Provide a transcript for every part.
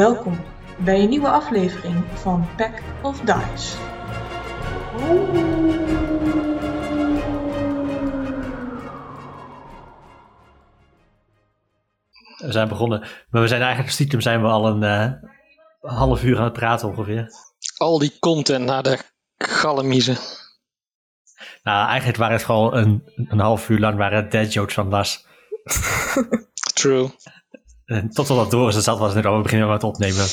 Welkom bij een nieuwe aflevering van Pack of Dice. We zijn begonnen, maar we zijn eigenlijk stiekem zijn we al een eh, half uur aan het praten ongeveer. Al die content naar de gallemiezen. Nou, eigenlijk waren het gewoon een, een half uur lang waren het dead jokes van Lars. True. En door is, dat zat was het we beginnen met opnemen.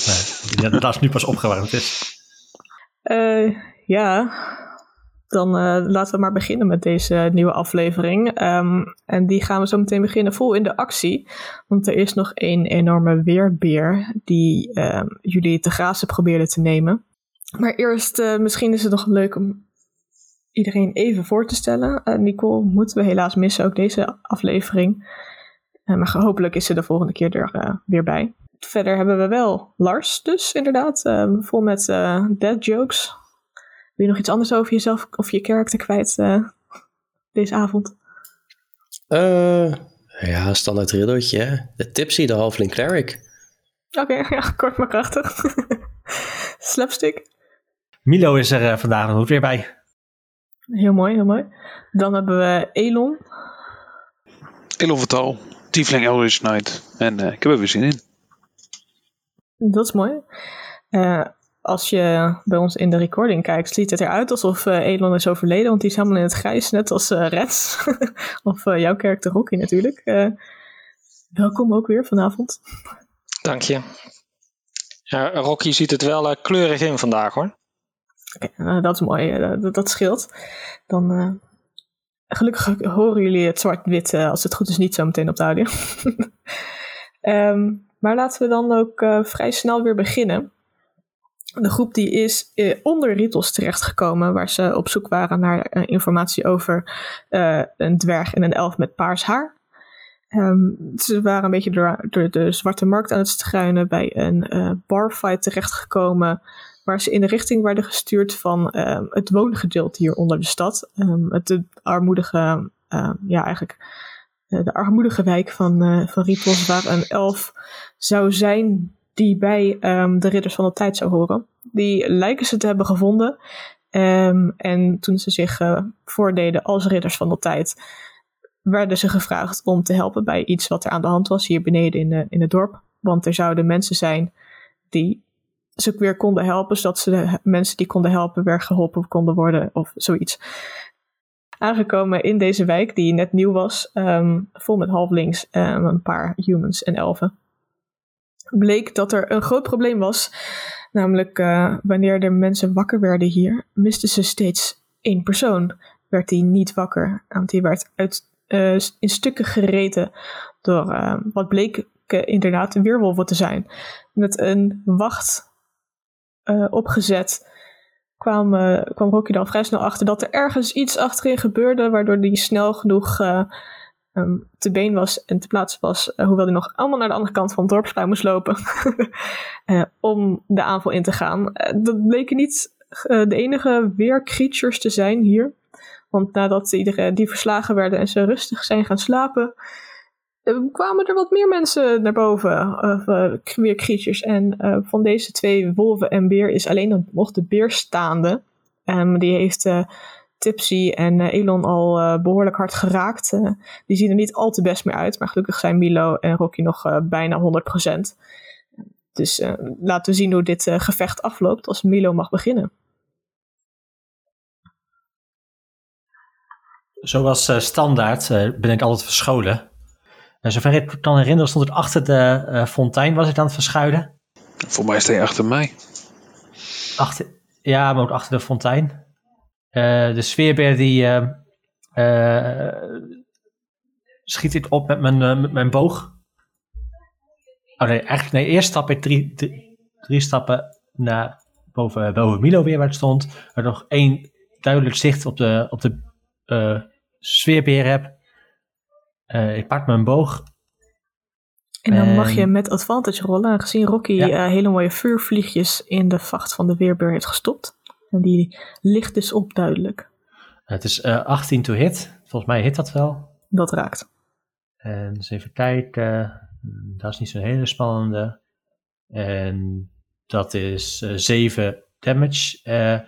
Nee, dat Lars nu pas opgewarmd is. Eh, ja, dan eh, laten we maar beginnen met deze nieuwe aflevering. Ehm, en die gaan we zo meteen beginnen vol in de actie. Want er is nog één enorme weerbeer die ehm, jullie te grazen probeerden te nemen. Maar eerst, eh, misschien is het nog leuk om iedereen even voor te stellen. Nicole moeten we helaas missen, ook deze aflevering. Maar hopelijk is ze de volgende keer er weer bij. Verder hebben we wel Lars, dus inderdaad, ehm, vol met dead jokes. Wil je nog iets anders over jezelf of je karakter kwijt deze avond? Uh, ja, standaard riddertje. De Tipsy, de halfling cleric. Oké, ja, kort maar krachtig. Slapstick. Milo is er uh, vandaag nog weer bij. Heel mooi, heel mooi. Dan hebben we Elon. Elon Vertal, Tiefling Eldritch Knight. En uh, ik heb er weer zin in. Dat is mooi. als je bij ons in de recording kijkt, ziet het eruit alsof Elon is overleden, want die is helemaal in het grijs, net als Reds. of jouw karakter Rocky natuurlijk. welkom ook weer vanavond. Dank je. Ja, Rocky ziet het wel kleurig in vandaag hoor. Okay, dat is mooi, dat, dat, scheelt. Dan, gelukkig horen jullie het zwart-wit, als het goed is, niet zo meteen op de audio. um, maar laten we dan ook vrij snel weer beginnen. De groep die is onder Ritos terechtgekomen, waar ze op zoek waren naar informatie over een dwerg en een elf met paars haar. Um, ze waren een beetje door, door, de zwarte markt aan het struinen bij een barfight terechtgekomen, waar ze in de richting werden gestuurd van het woongedeelte hier onder de stad. Um, het de armoedige, ja eigenlijk de armoedige wijk van, van Ritos, waar een elf zou zijn die bij de Ridders van de Tijd zou horen. Die lijken ze te hebben gevonden. En toen ze zich uh, voordeden als Ridders van de Tijd, werden ze gevraagd om te helpen bij iets wat er aan de hand was hier beneden in, in het dorp. Want er zouden mensen zijn die ze weer konden helpen, zodat ze de mensen die konden helpen weer geholpen konden worden of zoiets. Aangekomen in deze wijk, die net nieuw was, um, vol met halflings, en een paar humans en elfen bleek dat er een groot probleem was. Namelijk, uh, wanneer er mensen wakker werden hier, misten ze steeds één persoon. Werd die niet wakker, want die werd uit, uh, in stukken gereten door uh, wat bleek inderdaad een weerwolven te zijn. Met een wacht opgezet kwam, kwam Rocky dan vrij snel achter dat er ergens iets achterin gebeurde, waardoor die snel genoeg um, te been was en te plaatsen was, uh, hoewel hij nog allemaal naar de andere kant van het dorpsplein moest lopen, uh, om de aanval in te gaan. Uh, dat bleken niet de enige weercreatures te zijn hier. Want nadat iedereen die verslagen werden en ze rustig zijn gaan slapen, kwamen er wat meer mensen naar boven, weer creatures. En van deze twee wolven en beer is alleen nog de beer staande. Um, die heeft Tipsy en uh, Elon al uh, behoorlijk hard geraakt. Uh, die zien er niet al te best meer uit. Maar gelukkig zijn Milo en Rocky nog bijna 100%. Dus laten we zien hoe dit gevecht afloopt als Milo mag beginnen. Zoals standaard ben ik altijd verscholen. En zover ik kan herinneren stond het achter de fontein was ik aan het verschuilen. Voor mij sta je achter mij. Achter, ja, maar ook achter de fontein. Uh, de sfeerbeer die uh, uh, schiet ik op met mijn, met mijn boog. Oh nee, eigenlijk nee, eerst stap ik drie, drie, drie stappen naar boven, boven Milo weer waar het stond. Er nog één duidelijk zicht op de, op de sfeerbeer heb. Ik pak mijn boog. En dan mag je met advantage rollen, aangezien Rocky ja. hele mooie vuurvliegjes in de vacht van de weerbeer heeft gestopt. En die ligt dus op duidelijk. Het is uh, 18 to hit. Volgens mij hit dat wel. Dat raakt. En eens even kijken. Dat is niet zo'n hele spannende. En dat is eh 7 damage. Eh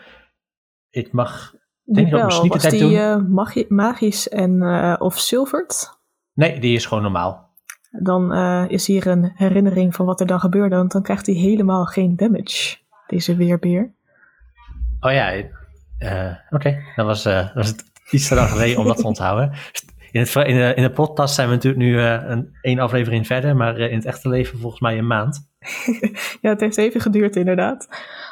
ik mag... Denk dat ik sneak die doen. eh, magi- magisch en, eh, of zilverd? Nee, die is gewoon normaal. Dan eh, is hier een herinnering van wat er dan gebeurde. Want dan krijgt hij helemaal geen damage. Deze weerbeer. Oh ja, eh, oké. Dat was, eh, was het iets te lang geleden om dat te onthouden. In, het, in, de, in de podcast zijn we natuurlijk nu een één aflevering verder, maar in het echte leven volgens mij een maand. Ja, het heeft even geduurd inderdaad.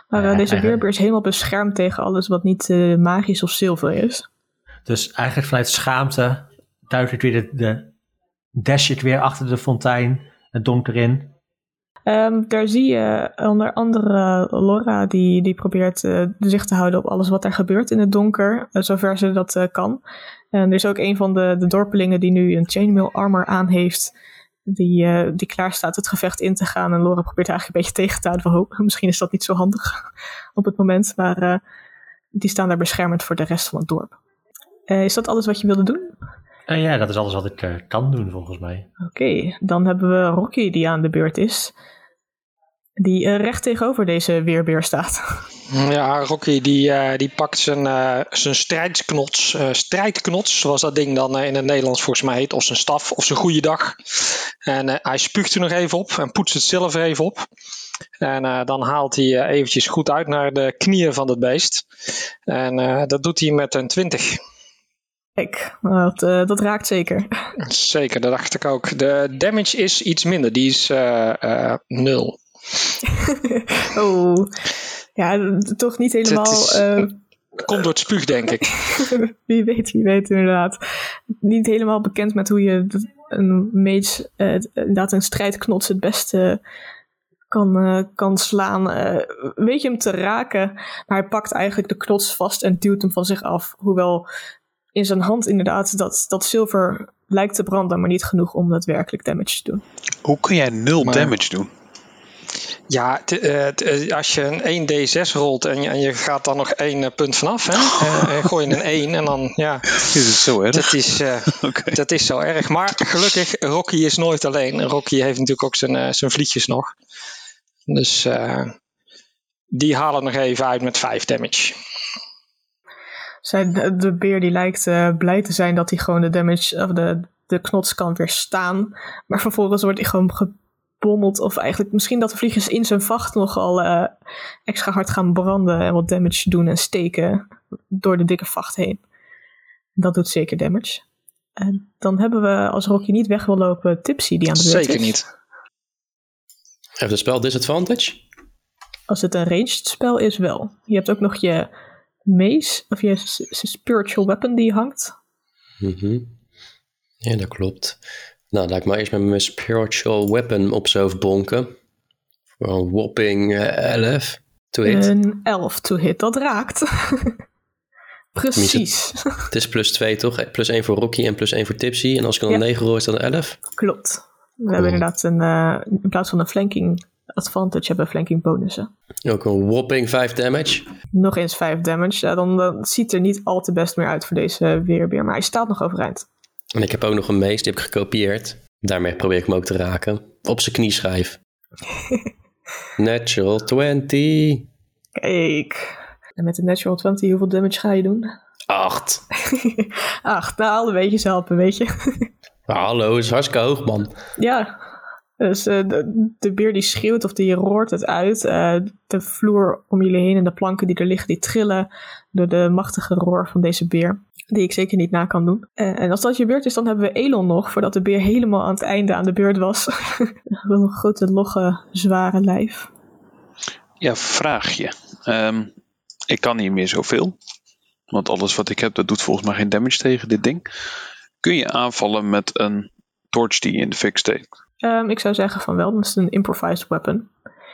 Maar deze weerbeer is helemaal beschermd tegen alles wat niet magisch of zilver is. Dus eigenlijk vanuit schaamte duikt ik weer de, de dash ik weer achter de fontein, het donker in. Ehm, daar zie je onder andere Laura die, die probeert eh, zicht te houden op alles wat er gebeurt in het donker, eh, zover ze dat eh, kan. En er is ook een van de, de dorpelingen die nu een chainmail armor aan heeft, die, die klaar staat het gevecht in te gaan. En Laura probeert eigenlijk een beetje tegen te houden van, oh, misschien is dat niet zo handig op het moment, maar die staan daar beschermend voor de rest van het dorp. Is dat alles wat je wilde doen? En ja, dat is alles wat ik eh, kan doen volgens mij. Oké, dan hebben we Rocky die aan de beurt is. Die eh, recht tegenover deze weerbeer staat. Ja, Rocky die, eh, die pakt zijn, eh, zijn strijdsknots, eh, strijdknots, zoals dat ding dan in het Nederlands volgens mij heet, of zijn staf, of zijn goede dag. En eh, hij spuugt er nog even op en poetst het zilver even op. En eh, dan haalt hij eventjes goed uit naar de knieën van het beest. En eh, dat doet hij met een 20. Kijk, dat, eh, dat raakt zeker. Zeker, dat dacht ik ook. De damage is iets minder, die is eh, nul. oh, ja, toch niet helemaal. is- Komt door het spuug, denk ik. wie weet, wie weet inderdaad. Niet helemaal bekend met hoe je een mage, inderdaad een strijdknots het beste kan, kan slaan. Eh, weet je hem te raken, maar hij pakt eigenlijk de knots vast en duwt hem van zich af. Hoewel in zijn hand inderdaad dat, dat zilver lijkt te branden, maar niet genoeg om daadwerkelijk damage te doen. Hoe kun jij nul Maar- damage doen? Ja, t- eh, t- eh, als je een 1d6 rolt en je, en je gaat dan nog één eh, punt vanaf, hè? Eh, en gooi je een 1 en dan, ja, Is het zo erg? dat is, eh, dat is zo erg. Maar gelukkig, Rocky is nooit alleen. Rocky heeft natuurlijk ook zijn, eh, zijn vlietjes nog. Dus eh, die halen nog even uit met 5 damage. Zijn, de, beer die lijkt eh, blij te zijn dat hij gewoon de damage of de, de knots kan weerstaan. Maar vervolgens wordt hij gewoon gebommeld. Of eigenlijk misschien dat de vliegers in zijn vacht nogal eh, extra hard gaan branden. En wat damage doen en steken door de dikke vacht heen. Dat doet zeker damage. En dan hebben we, als Rocky niet weg wil lopen, Tipsy die aan de beurt Zeker is. niet. Heeft het spel disadvantage? Als het een ranged spel is, wel. Je hebt ook nog je mace, of je spiritual weapon die hangt. Mhm. Ja, dat klopt. Nou, laat ik maar eerst met mijn spiritual weapon op zo bonken. Voor een whopping eh, 11 to hit. Een 11 to hit, dat raakt. Precies, Het is plus 2 toch? Plus 1 voor Rocky en plus 1 voor Tipsy. En als ik dan een Ja. 9 rol, is dat een 11? klopt. We hebben inderdaad een, eh, in plaats van een flanking advantage, hebben flanking bonussen. Ook een whopping 5 damage. Nog eens 5 damage, ja, dan, dan ziet er niet al te best meer uit voor deze weerbeer, maar hij staat nog overeind. En ik heb ook nog een mees, die heb ik gekopieerd. Daarmee probeer ik hem ook te raken. Op zijn knieschijf. Natural 20. Kijk. En met de natural 20, hoeveel damage ga je doen? 8. Ach, nou, alle beetjes helpen, weet je. Hallo, is hartstikke hoog, man. Ja, dus eh, de, beer die schreeuwt of die roert het uit. Eh, de vloer om jullie heen en de planken die er liggen, die trillen door de machtige roer van deze beer. Die ik zeker niet na kan doen. Eh, en als dat je beurt is, dan hebben we Elon nog, voordat de beer helemaal aan het einde aan de beurt was. Een grote, logge, zware lijf. Ja, vraagje. Ehm, ik kan niet meer zoveel. Want alles wat ik heb, dat doet volgens mij geen damage tegen dit ding. Kun je aanvallen met een torch die je in de fik steekt? Ehm, ik zou zeggen van wel, dat is een improvised weapon.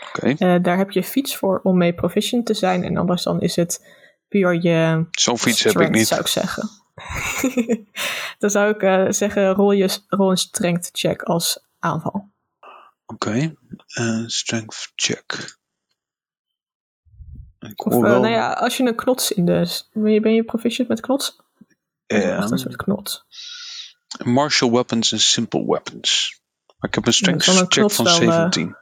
Oké. Eh, daar heb je fiets voor om mee proficient te zijn. En anders dan is het puur je Zo'n fiets heb ik niet. zou ik zeggen. dan zou ik eh, zeggen, rol, je, rol een strength check als aanval. Oké. Eh, strength check. Ik Of hoor wel. nou ja, als je een knots in de... Ben je, ben je proficient met knots? eh, Echt een soort knots. martial weapons en simple weapons. Maar ik heb een strength check van knots wel, eh, 17.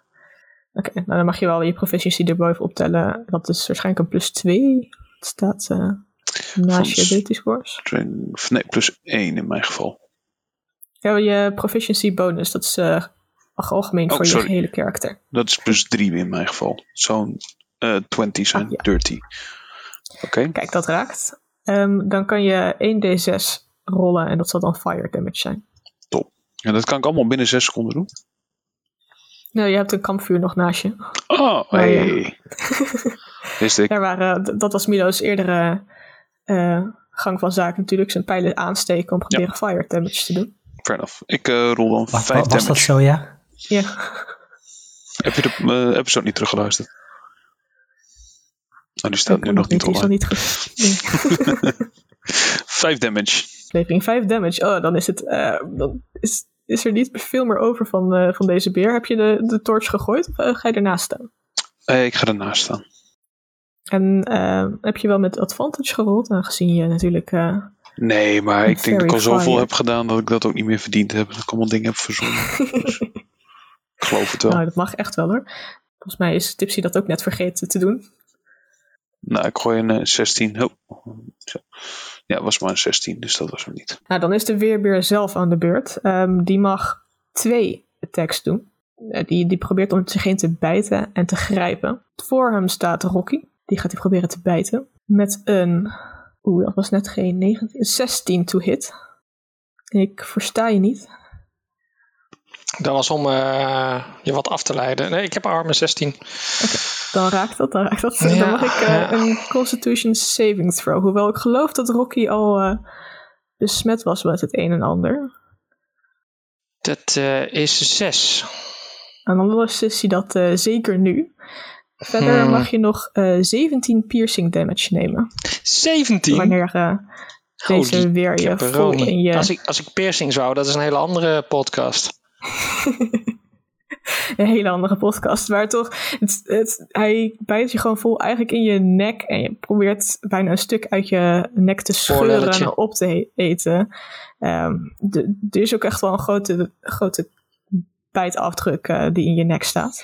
Oké, nou dan mag je wel je proficiency erboven optellen. Dat is waarschijnlijk een plus 2. Het staat eh, naast je ability scores. Of Nee, plus 1 in mijn geval. Ja, je proficiency bonus, dat is eh, algemeen Oh, voor je gehele karakter. Dat is plus 3 in mijn geval. Zo'n eh 20 zijn Ah, ja. 30. Oké, Kijk, dat raakt. Ehm, dan kan je 1d6 rollen en dat zal dan fire damage zijn. En dat kan ik allemaal binnen 6 seconden doen. Nou, je hebt een kampvuur nog naast je. Oh, ja. hey. Wist ik. Daar waren, d- dat was Milo's eerdere eh, gang van zaken natuurlijk. Zijn pijlen aansteken om proberen fire damage te doen. Fair enough. Ik eh, rol dan Wa- 5 wa- was dat damage. zo, ja? Ja, Heb je de eh, episode niet teruggeluisterd? Oh, die staat ik nu nog niet Die is nog online. niet. 5 damage. Aflevering 5 damage. Oh, dan is het. eh, dan is, is er niet veel meer over van, eh, van deze beer. Heb je de, de torch gegooid of eh, ga je ernaast staan? Eh, ik ga ernaast staan. En heb je wel met advantage gerold? Aangezien je natuurlijk. Nee, maar ik denk dat ik al zoveel heb gedaan dat ik dat ook niet meer verdiend heb. Dat ik allemaal dingen heb verzonnen. Dus, ik geloof het wel. nou, dat mag echt wel hoor. Volgens mij is Tipsy dat ook net vergeten te doen. Nou, ik gooi een eh, 16. Oh. Zo. Ja, het was maar een 16, dus dat was hem niet. Nou, dan is de weerbeer zelf aan de beurt. Ehm, die mag twee attacks doen. Eh, die, die probeert om zich heen te bijten en te grijpen. Voor hem staat Rocky. Die gaat hij proberen te bijten. Met een... Oeh, dat was net geen 19. 16 to hit. Ik versta je niet. Dat was om eh, je wat af te leiden. Nee, ik heb armen 16. Dan raakt dat, dan raakt dat. Ja, dan mag ik eh, een Constitution saving throw. Hoewel ik geloof dat Rocky al eh, besmet was met het een en ander. Dat eh, is 6. En dan is hij dat zeker nu. Verder Hmm. mag je nog eh 17 piercing damage nemen. 17? Wanneer deze Holy weer je vol in je... Als, ik, als ik piercings wou, dat is een hele andere podcast. een hele andere podcast. Maar toch, het, het, hij bijt je gewoon vol eigenlijk in je nek. En je probeert bijna een stuk uit je nek te scheuren en op te eten. De- er is ook echt wel een grote, grote bijtafdruk eh, die in je nek staat.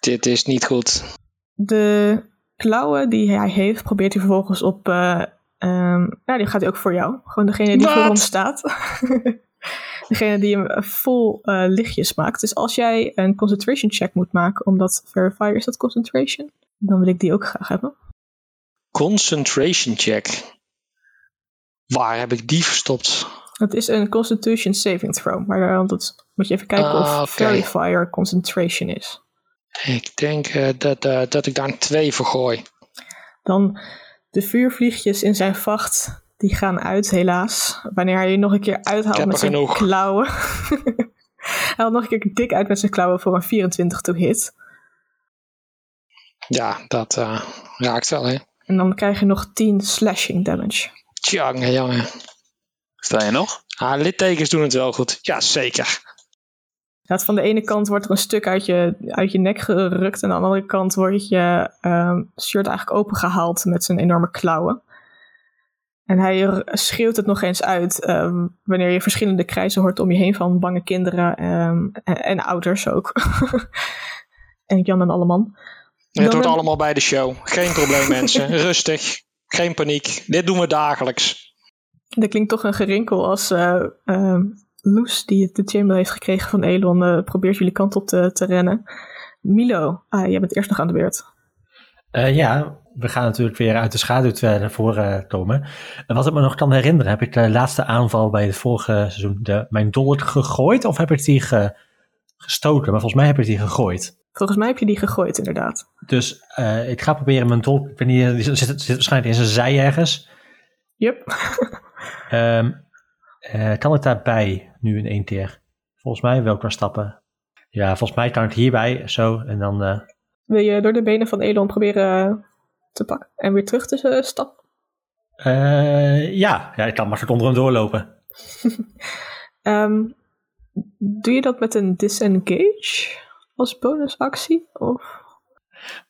Dit is niet goed. De klauwen die hij heeft, probeert hij vervolgens op. ja, die gaat hij ook voor jou. Gewoon degene die voor ons staat. degene die hem eh, vol eh, lichtjes maakt. Dus als jij een concentration check moet maken, omdat verifier is dat concentration, dan wil ik die ook graag hebben. Concentration check. Waar heb ik die verstopt? Het is een constitution saving throw, maar dat moet je even kijken Ah, of oké. verifier concentration is. Ik denk eh, dat, dat ik daar een 2 voor gooi. Dan de vuurvliegjes in zijn vacht, die gaan uit helaas. Wanneer hij je nog een keer uithaalt met zijn genoeg. klauwen. hij haalt nog een keer dik uit met zijn klauwen voor een 24 to hit. Ja, dat eh, raakt wel, hè. En dan krijg je nog 10 slashing damage. Tjonge, jongen. Sta je nog? Ah, littekens doen het wel goed. Ja, zeker. Dat van de ene kant wordt er een stuk uit je, uit je nek gerukt. En aan de andere kant wordt je ehm, shirt eigenlijk opengehaald met zijn enorme klauwen. En hij schreeuwt het nog eens uit ehm, wanneer je verschillende krijzen hoort om je heen van bange kinderen ehm, en, en ouders ook. en Jan en Alleman. Het Dan hoort allemaal bij de show. Geen probleem, mensen. Rustig. Geen paniek. Dit doen we dagelijks. Er klinkt toch een gerinkel als eh ehm, Loes, die de chamber heeft gekregen van Elon, eh, probeert jullie kant op te, te rennen. Milo, ah, jij bent eerst nog aan de beurt. Eh, ja, we gaan natuurlijk weer uit de schaduw naar voren komen. En wat ik me nog kan herinneren, heb ik de laatste aanval bij het vorige seizoen de, mijn dolk gegooid of heb ik die ge- gestoken? Maar volgens mij heb ik die gegooid. Volgens mij heb je die gegooid, inderdaad. Dus eh, ik ga proberen mijn dolk, ik niet, die zit, zit waarschijnlijk in zijn zij ergens. Yep. Ehm, eh, kan het daarbij nu in één keer? Volgens mij ik wel stappen. Ja, volgens mij kan het hierbij zo en dan... eh, Wil je door de benen van Elon proberen te pakken en weer terug te eh, stappen? eh, ja, ja, ik kan makkelijk onder hem doorlopen. Ehm, doe je dat met een disengage als bonusactie? Of?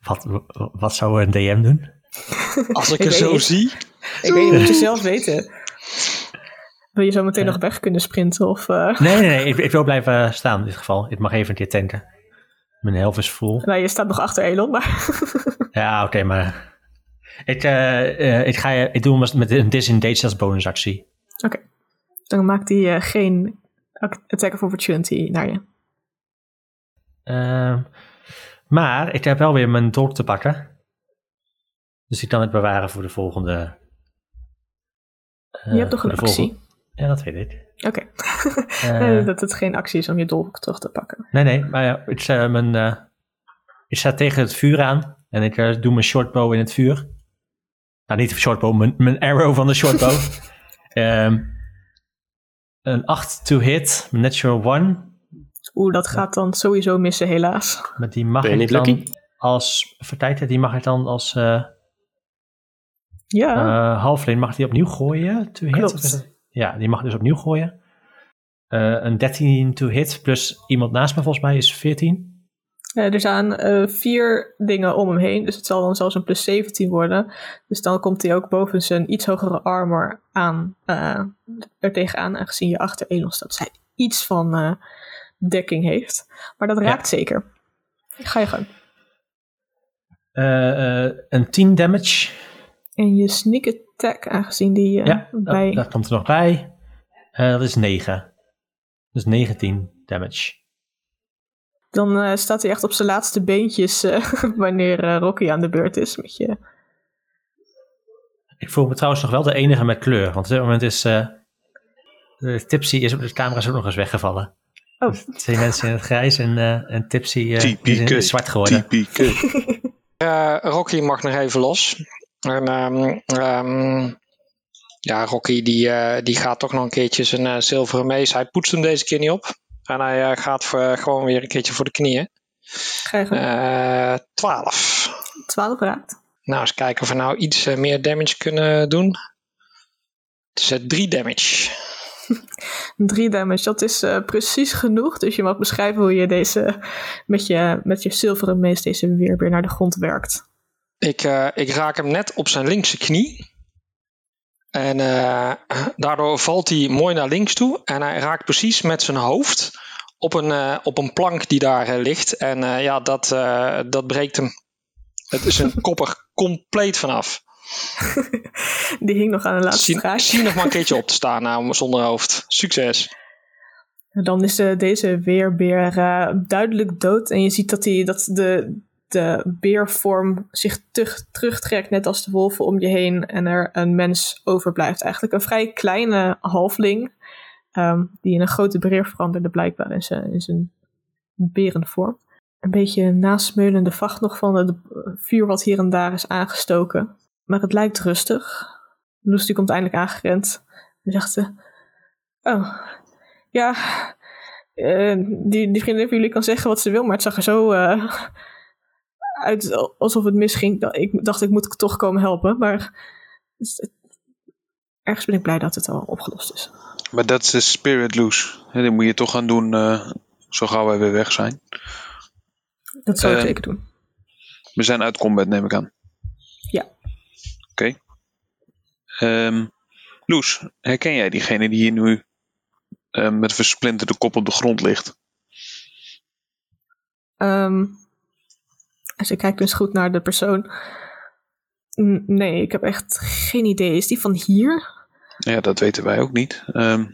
Wat, wat zou een DM doen? Als ik Ik er zo niet. zie. Ik weet niet, moet je zelf weten. Wil je zo meteen nog weg kunnen sprinten? Of, eh, Nee, nee, nee ik, ik wil blijven staan in dit geval. Ik mag even een keer tanken. Mijn helft is full. Nou, je staat nog achter Elon, maar... Ja, oké, maar... Ik, eh, eh, ik, ga, ik doe hem met een disengage als bonusactie. Oké. Dan maakt hij eh, geen ac- attack of opportunity naar je. Ehm, maar ik heb wel weer mijn dolk te pakken. Dus ik kan het bewaren voor de volgende... je hebt toch een actie? volgende- Ja, dat weet ik. Oké. Dat het geen actie is om je dolk terug te pakken. Nee, nee, maar ja, ik, sta mijn, ik sta tegen het vuur aan en ik doe mijn shortbow in het vuur. Nou, niet de shortbow, mijn, mijn arrow van de shortbow. Ehm, een 8 to hit, natural 1. Oeh, dat gaat dan sowieso missen, helaas. Maar die mag Ben je ik niet dan lucky? als, vertijd, die mag ik dan als eh Ja, eh halfling, mag die opnieuw gooien to hit? Klopt. Ja, die mag dus opnieuw gooien. Eh, een 13 to hit plus iemand naast me volgens mij is 14. Eh, er staan eh, vier dingen om hem heen, dus het zal dan zelfs een plus 17 worden. Dus dan komt hij ook boven zijn iets hogere armor aan, eh er tegenaan, aangezien je achter Elon staat. Zij iets van dekking heeft. Maar dat Ja. raakt zeker. Ga je gang. Een 10 damage. En je sneak attack, aangezien die Ja, dat, bij... dat komt er nog bij. Dat is 9. Dus 19 damage. Dan eh, staat hij echt op zijn laatste beentjes eh, wanneer eh, Rocky aan de beurt is. Met je... Ik voel me trouwens nog wel de enige met kleur. Want op dit moment is... eh de Tipsy is op de camera is ook nog eens weggevallen. Oh, Twee mensen in het grijs en, eh en Tipsy eh, is in het zwart geworden. Rocky mag nog even los. En, ehm, ehm, ja, Rocky die, eh, die gaat toch nog een keertje zijn eh, zilveren mees. Hij poetst hem deze keer niet op. En hij eh, gaat voor, gewoon weer een keertje voor de knieën. Eh 12. 12 raakt. Nou, eens kijken of we nou iets eh, meer damage kunnen doen. Het is 3 damage. 3 damage, dat is eh, precies genoeg. Dus je mag beschrijven hoe je deze met je, met je zilveren mees deze weerbeer naar de grond werkt. Ik, eh, ik raak hem net op zijn linkse knie. En eh, daardoor valt hij mooi naar links toe. En hij raakt precies met zijn hoofd op een, eh, op een plank die daar eh, ligt. En ja, dat, dat breekt hem. Het is een kop er compleet vanaf. Die hing nog aan een laatste Zie, draadje. zie nog maar een keertje op te staan nou, zonder hoofd. Succes. Dan is deze weerbeer duidelijk dood. En je ziet dat, die, dat de, de beervorm zich terug, terugtrekt, net als de wolven om je heen. En er een mens overblijft. Eigenlijk een vrij kleine halfling. ehm, die in een grote beer veranderde, blijkbaar in zijn, in zijn berenvorm. Een beetje nasmeulende vacht nog van het vuur wat hier en daar is aangestoken. Maar het lijkt rustig. Loes die komt eindelijk aangerend. En zegt ze... Oh, ja, eh, die, die vriendin van jullie kan zeggen wat ze wil, maar het zag er zo eh, uit alsof het misging. Ik dacht, ik moet toch komen helpen, maar het- ergens ben ik blij dat het al opgelost is. Maar dat is de spirit loose. Die moet je toch gaan doen eh, zo gauw wij weer weg zijn. Dat zou ik Eh, zeker doen. We zijn uit combat, neem ik aan. Ja. Oké. Ehm, Loes, herken jij diegene die hier nu eh, met versplinterde kop op de grond ligt? Ehm als ik kijk dus goed naar de persoon. N- Nee, ik heb echt geen idee. Is die van hier? Ja, dat weten wij ook niet. Ehm,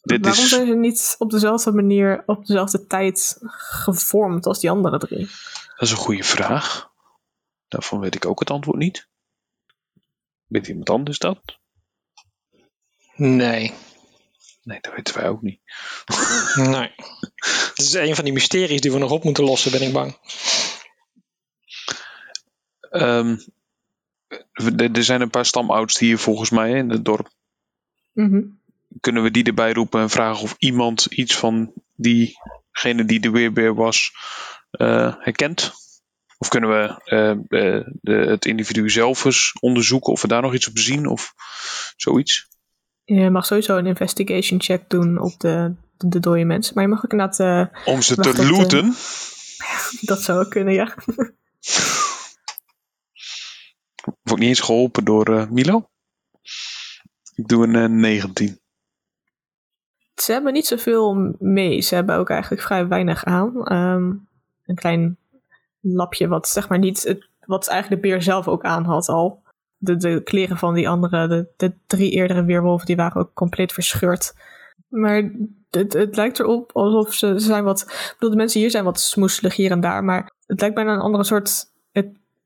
dit Waarom is, zijn ze niet op dezelfde manier, op dezelfde tijd gevormd als die andere drie? dat is een goede vraag. Daarvan weet ik ook het antwoord niet. Weet iemand anders dat? Nee. Nee, dat weten wij ook niet. Nee. Het is een van die mysteries die we nog op moeten lossen, ben ik bang. Ehm, er zijn een paar stamouds hier volgens mij in het dorp. Mhm. Kunnen we die erbij roepen en vragen of iemand iets van diegene die de weerbeer was eh, herkent? Of kunnen we eh, eh, de, het individu zelf eens onderzoeken of we daar nog iets op zien of zoiets? Je mag sowieso een investigation check doen op de, de dode mensen. Maar je mag ook inderdaad... Om ze te dat, looten? dat zou ook kunnen, ja. Wordt niet eens geholpen door eh, Milo? Ik doe een eh, 19. Ze hebben niet zoveel mee. Ze hebben ook eigenlijk vrij weinig aan. Ehm, een klein lapje wat zeg maar niet, het, wat eigenlijk de beer zelf ook aan had al. De, kleren van die andere, de, drie eerdere weerwolven, die waren ook compleet verscheurd. Maar het, het lijkt erop alsof ze, zijn wat, ik bedoel, de mensen hier zijn wat smoeselig hier en daar, maar het lijkt bijna een andere soort,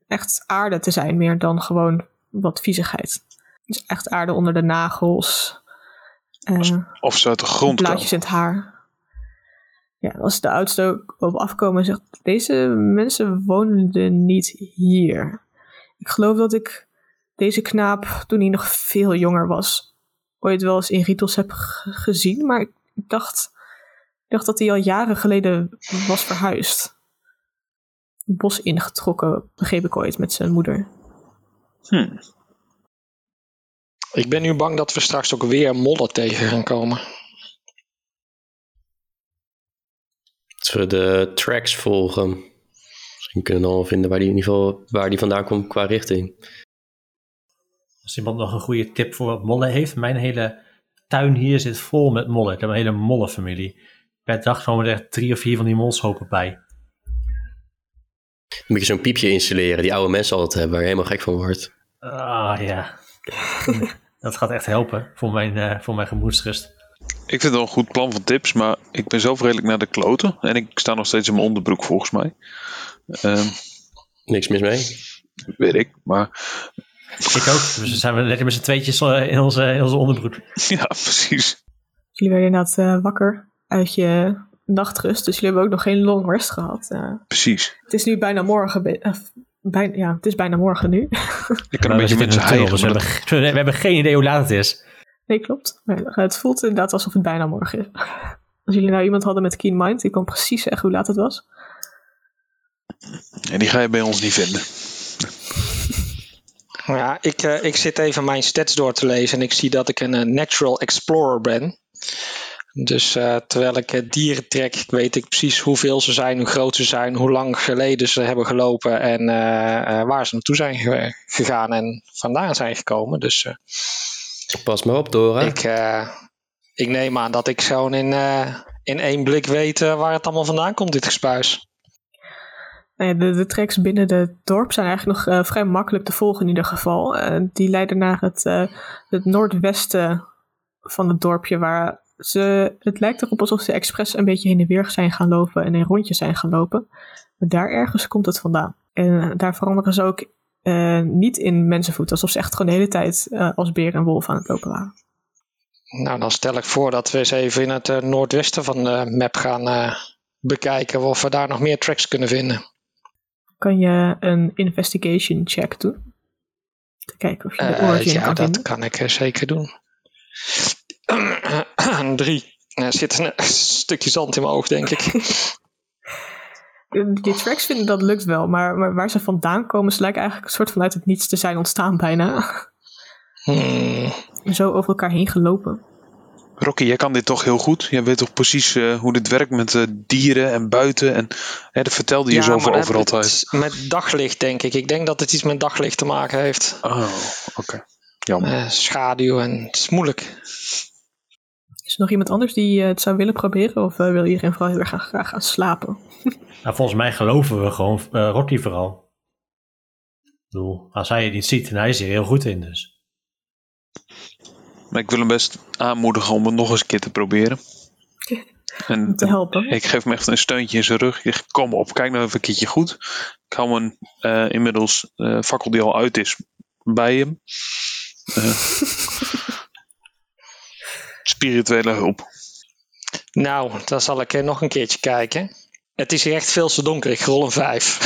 echt aarde te zijn, meer dan gewoon wat viezigheid. Dus echt aarde onder de nagels. eh, Of ze uit de grond blaadjes komen. in het haar. Ja, als de oudste ook op afkomen en zegt: Deze mensen woonden niet hier. Ik geloof dat ik deze knaap, toen hij nog veel jonger was, ooit wel eens in Ritos heb gezien. Maar ik dacht, ik dacht dat hij al jaren geleden was verhuisd. Het bos ingetrokken, begreep ik ooit, met zijn moeder. Hm. Ik ben nu bang dat we straks ook weer modder tegen gaan komen. Als we de tracks volgen. Misschien kunnen we dan wel vinden waar die, in ieder geval, waar die vandaan komt qua richting. Als iemand nog een goede tip voor wat mollen heeft. Mijn hele tuin hier zit vol met mollen. Ik heb een hele mollenfamilie. Per dag komen er echt drie of vier van die molshopen bij. Dan moet je zo'n piepje installeren die oude mensen altijd hebben, waar je helemaal gek van wordt. Ah ja. Dat gaat echt helpen voor mijn, eh, voor mijn gemoedsrust. Ik vind het wel een goed plan van tips, maar ik ben zelf redelijk naar de kloten. En ik sta nog steeds in mijn onderbroek volgens mij. Ehm, Niks mis mee. weet ik, maar Ik ook. Dus dan zijn we lekker met z'n tweetjes eh, in onze, in onze onderbroek. ja, precies. Jullie werden inderdaad eh, wakker uit je nachtrust, dus jullie hebben ook nog geen long rest gehad. Eh, Precies. Het is nu bijna morgen. eh, bijna, ja, het is bijna morgen nu. Ik kan een beetje mensen hijgen. dus we hebben, we hebben geen idee hoe laat het is. nee, klopt. Het voelt inderdaad alsof het bijna morgen is. Als jullie nou iemand hadden met Keen Mind, die kon precies zeggen hoe laat het was. En die ga je bij ons niet vinden. Ja, ik, eh, ik zit even mijn stats door te lezen en ik zie dat ik een natural explorer ben. Dus eh, terwijl ik eh, dieren trek, weet ik precies hoeveel ze zijn, hoe groot ze zijn, hoe lang geleden ze hebben gelopen en eh, eh, waar ze naartoe zijn ge- gegaan en vandaan zijn gekomen. Dus eh, Pas maar op, Dora. ik, eh, ik neem aan dat ik gewoon in, eh, in één blik weet waar het allemaal vandaan komt, dit gespuis. Nou ja, de, de tracks binnen het dorp zijn eigenlijk nog eh, vrij makkelijk te volgen in ieder geval. Eh, die leiden naar het, eh, het noordwesten van het dorpje, waar ze, het lijkt erop alsof ze expres een beetje heen en weer zijn gaan lopen en in rondjes zijn gaan lopen. Maar daar ergens komt het vandaan. En eh, daar veranderen ze ook eh, niet in mensenvoet, alsof ze echt gewoon de hele tijd eh, als beer en wolf aan het lopen waren. Nou, dan stel ik voor dat we eens even in het noordwesten van de map gaan bekijken of we daar nog meer tracks kunnen vinden. Kan je een investigation check doen? Te kijken of je de origin ja, kan dat vinden. kan ik zeker doen. Drie. Er zit een stukje zand in mijn oog, denk ik. Die tracks vinden dat lukt wel, maar, maar waar ze vandaan komen, ze lijken eigenlijk een soort van uit het niets te zijn ontstaan bijna. Hmm. Zo over elkaar heen gelopen. Rocky, jij kan dit toch heel goed? Jij weet toch precies eh, hoe dit werkt met eh, dieren en buiten. En hè, dat vertelde je Ja, zoveel maar over het- altijd. Met daglicht, denk ik. Ik denk dat het iets met daglicht te maken heeft. Oh, oké. Jammer. Eh, schaduw en het is moeilijk. Is er nog iemand anders die eh, het zou willen proberen? Of eh, wil iedereen vooral heel erg graag, graag gaan slapen? Nou, volgens mij geloven we gewoon eh Rocky vooral. Ik bedoel, als hij het niet ziet, en hij is er heel goed in dus. Maar ik wil hem best aanmoedigen om het nog eens een keer te proberen. En, te helpen. ik geef hem echt een steuntje in zijn rug. Ik zeg, kom op, kijk nou even een keertje goed. Ik hou mijn eh, inmiddels eh, fakkel die al uit is bij hem. Eh, spirituele hulp. Nou, dan zal ik nog een keertje kijken. Het is hier echt veel te donker. Ik rol een vijf.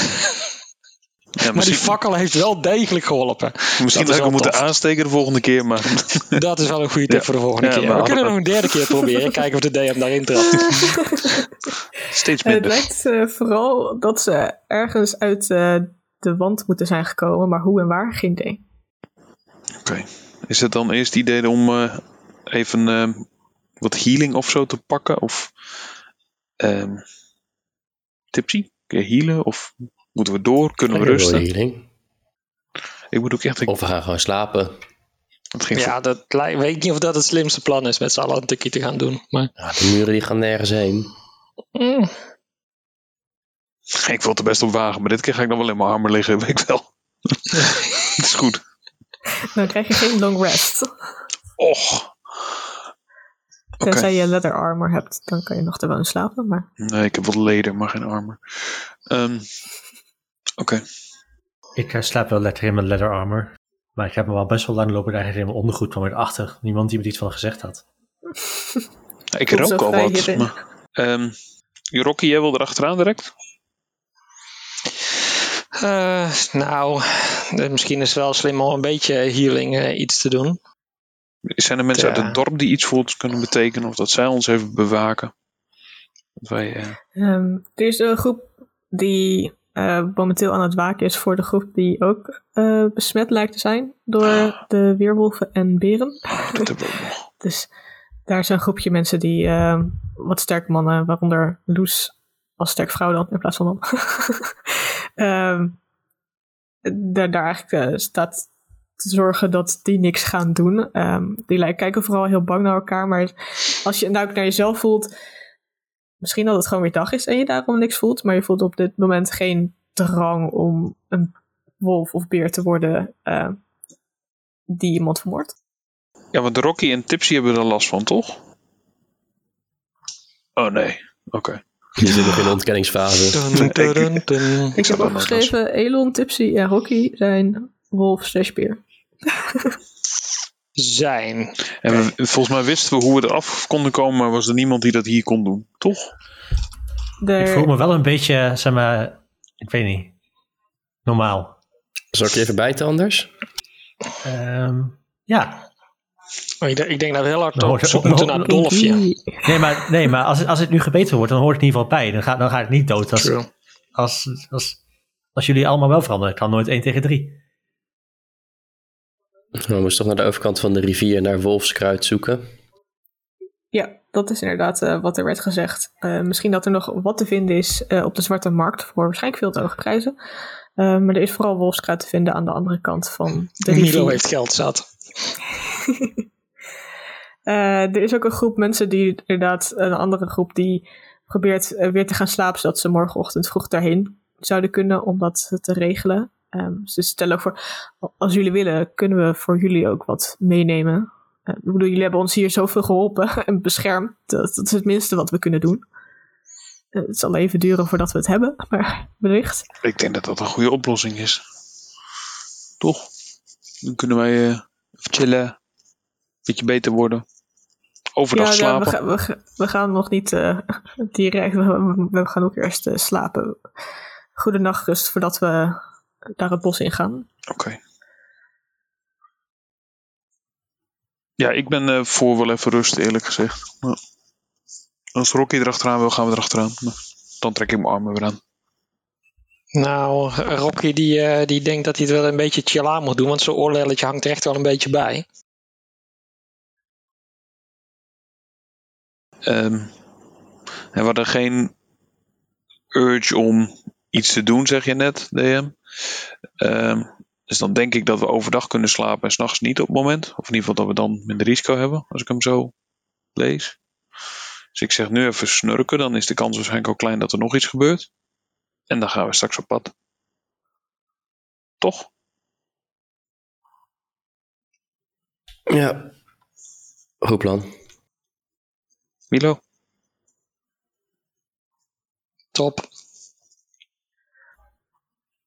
Ja, Maar die fakkel heeft wel degelijk geholpen. misschien dat ik hem moeten aansteken de volgende keer. Maar Dat is wel een goede tip Ja. voor de volgende Ja, keer. We kunnen nog een derde keer proberen. Kijken of de DM daarin trapt. steeds Eh, het minder. lijkt eh, vooral dat ze ergens uit eh, de wand moeten zijn gekomen, maar hoe en waar, geen idee. Oké. Is het dan eerst het idee om eh, even eh, wat healing of zo te pakken? Of ehm tipsy? Kun je healen? Of moeten we door? Kunnen we rusten? healing. Ik moet ook echt... Ik, Of we gaan gewoon slapen. het ging Ja, dat lijkt, weet ik niet of dat het slimste plan is met z'n allen een tukje te gaan doen. Maar Ja, de muren die gaan nergens heen. mm, Ik wil het er best op wagen, maar dit keer ga ik dan wel in mijn armen liggen, weet ik wel. Het is goed. Dan krijg je geen long rest. Och. Oké. Tenzij je leather armor hebt, dan kan je nog gewoon slapen. Maar Nee, ik heb wat leder, maar geen armor. Ehm, Oké. Ik eh, slaap wel lekker in mijn leather armor. Maar ik heb me wel best wel lang lopen daar in mijn ondergoed kwam weer achter. Niemand die me iets van gezegd had. Ik rook al wat. Maar, ehm, Rocky, jij wil erachteraan direct? Eh, nou, eh, misschien is het wel slim om een beetje healing iets te doen. Zijn er mensen Ja. uit het dorp die iets voor ons kunnen betekenen? Of dat zij ons even bewaken? Dat wij, eh, Ehm, er is een groep die eh, momenteel aan het waken is voor de groep die ook eh, besmet lijkt te zijn door de weerwolven en beren. dat hebben we ook nog. Dus daar is een groepje mensen die ehm, wat sterke mannen, waaronder Loes als sterk vrouw dan in plaats van man. Ehm, daar, daar eigenlijk staat te zorgen dat die niks gaan doen. Ehm, die lijken kijken vooral heel bang naar elkaar, maar als je nou ook naar jezelf voelt, misschien dat het gewoon weer dag is en je daarom niks voelt, maar je voelt op dit moment geen drang om een wolf of beer te worden eh, die iemand vermoordt. Ja, want Rocky en Tipsy hebben er last van, toch? Oh nee. Oké. Die zit nog in de ontkenningsfase. Dun, dun, dun, dun. Ik heb opgeschreven, Elon, Tipsy en Rocky zijn wolf slash beer. Zijn. En we- volgens mij wisten we hoe we eraf konden komen, maar was er niemand die dat hier kon doen, toch? Ik voel me wel een beetje, zeg maar, ik weet niet, normaal. Zal ik je even bijten anders? Ehm, ja, Oh, ik, denk- ik denk dat we heel hard op zoek moeten naar het dolfje. nee, maar, nee, maar als, het- als het nu gebeten wordt, dan hoort het in ieder geval bij. Dan gaat, dan gaat het niet dood als, als, als, als jullie allemaal wel veranderen. Het kan nooit 1 tegen 3. We moesten toch naar de overkant van de rivier naar Wolfskruid zoeken. Ja, dat is inderdaad eh, wat er werd gezegd. Eh, misschien dat er nog wat te vinden is eh, op de zwarte markt voor waarschijnlijk veel te hoge prijzen. Eh, maar er is vooral wolfskruid te vinden aan de andere kant van de Milo rivier. heeft geld zat. Eh, er is ook een groep mensen die inderdaad, een andere groep die probeert weer te gaan slapen, zodat ze morgenochtend vroeg daarheen zouden kunnen om dat te regelen. Ehm, ze stellen ook voor, als jullie willen, kunnen we voor jullie ook wat meenemen. Eh, ik bedoel, jullie hebben ons hier zoveel geholpen en beschermd. Dat, dat is het minste wat we kunnen doen. Eh, het zal even duren voordat we het hebben, maar wellicht. Ik denk dat dat een goede oplossing is. Toch? Dan kunnen wij even chillen, een beetje beter worden. Overdag ja, slapen. we, gaan- we, we gaan nog niet direct. We, we gaan ook eerst slapen. Goede nachtrust voordat we daar het bos in gaan. Oké. Ja, ik ben eh, voor wel even rust, eerlijk gezegd. Ja. Als Rocky erachteraan wil, gaan we erachteraan. Maar Dan trek ik mijn armen weer aan. Nou, Rocky die, eh, die denkt dat hij het wel een beetje chill aan moet doen, want zijn oorlelletje hangt er echt wel een beetje bij. Ehm, en we hadden geen urge om iets te doen, zeg je net, DM. Ehm, dus dan denk ik dat we overdag kunnen slapen en s'nachts niet op het moment. Of in ieder geval dat we dan minder risico hebben, als ik hem zo lees. Dus ik zeg nu even snurken, dan is de kans waarschijnlijk ook klein dat er nog iets gebeurt. En dan gaan we straks op pad. Toch? Ja. Goed plan. Milo? Top.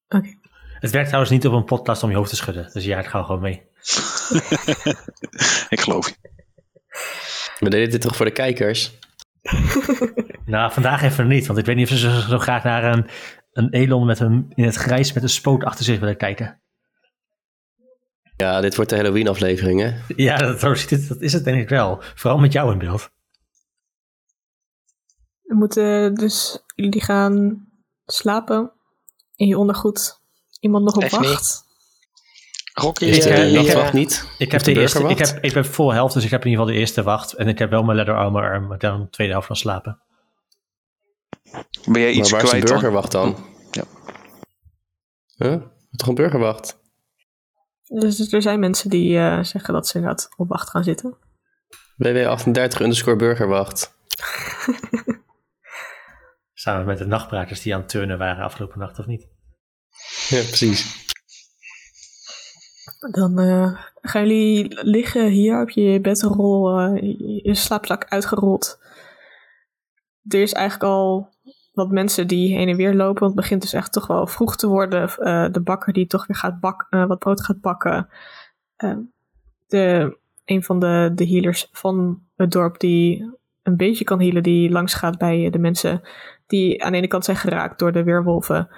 Oké. Het werkt trouwens niet op een podcast om je hoofd te schudden. Dus ja, ik ga gewoon mee. ik geloof je. We deden dit toch voor de kijkers? Nou, vandaag even niet. Want ik weet niet of ze zo, graag naar een, een elon met een, in het grijs met een spoot achter zich willen kijken. Ja, dit wordt de Halloween aflevering, hè? Ja, dat, het, dat is het denk ik wel. Vooral met jou in beeld. We moeten dus jullie gaan slapen in je ondergoed. Iemand nog op Echt niet. wacht. Rocky Ik, is eh, die, ik, Nachtwacht niet? Ik heb, de de eerste, ik, burgerwacht? heb, ik ben vol helft, dus ik heb in ieder geval de eerste wacht. En ik heb wel mijn leather armor arm, maar dan de tweede helft van slapen. Ben jij Maar iets waar is de kwijt dan? burgerwacht dan? Ja. Huh? Toch een burgerwacht? Dus er zijn mensen die eh, zeggen dat ze inderdaad op wacht gaan zitten. WW38 underscore burgerwacht. Samen met de nachtbrakers die aan het turnen waren afgelopen nacht, of niet? Ja, precies. Dan eh, gaan jullie liggen hier op je bedrol, eh, je- slaapzak uitgerold. Er is eigenlijk al wat mensen die heen en weer lopen, want het begint dus echt toch wel vroeg te worden. Eh, de bakker die toch weer gaat bak, eh, wat brood gaat bakken. De, een van de, de healers van het dorp die een beetje kan healen, die langs gaat bij de mensen die aan de ene kant zijn geraakt door de weerwolven,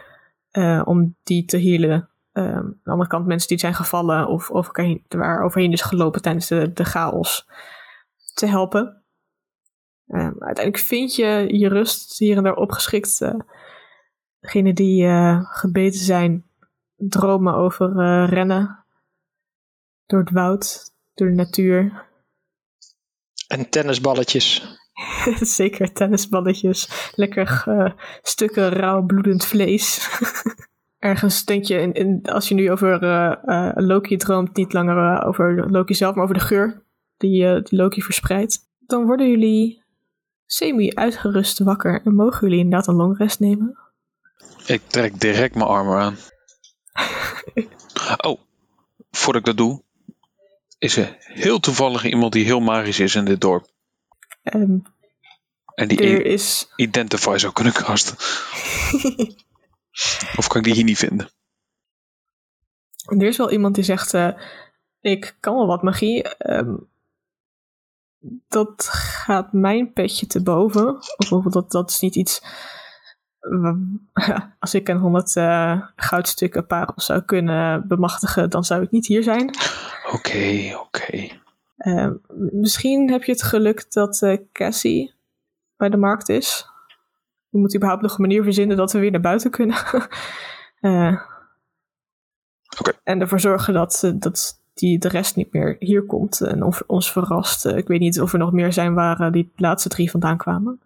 eh, om die te healen. Ehm, aan de andere kant mensen die zijn gevallen of over, waar overheen is gelopen tijdens de, de chaos te helpen. Ehm, uiteindelijk vind je je rust hier en daar opgeschikt. degenen die eh, gebeten zijn, dromen over rennen door het woud, door de natuur. En tennisballetjes. Zeker tennisballetjes, lekker eh, stukken rauw bloedend vlees. Ergens denk je, in, in, als je nu over eh, Loki droomt, niet langer over Loki zelf, maar over de geur die, die Loki verspreidt. Dan worden jullie semi-uitgerust wakker en mogen jullie inderdaad een longrest nemen. Ik trek direct mijn armor aan. Oh, voordat ik dat doe, is er heel toevallig iemand die heel magisch is in dit dorp. Ehm, En die er is Identify zou kunnen casten. of kan ik die hier niet vinden? Er is wel iemand die zegt: eh, Ik kan wel wat magie. ehm, dat gaat mijn petje te boven. Of bijvoorbeeld dat, dat is niet iets. Als ik een 100 eh, goudstukken parels zou kunnen bemachtigen, dan zou ik niet hier zijn. Oké, oké. Ehm, misschien heb je het geluk dat eh, Cassie bij de markt is. We moeten überhaupt nog een manier verzinnen dat we weer naar buiten kunnen. Eh. En ervoor zorgen dat, eh, dat die de rest niet meer hier komt en of, ons verrast. Ik weet niet of er nog meer zijn waar die laatste drie vandaan kwamen.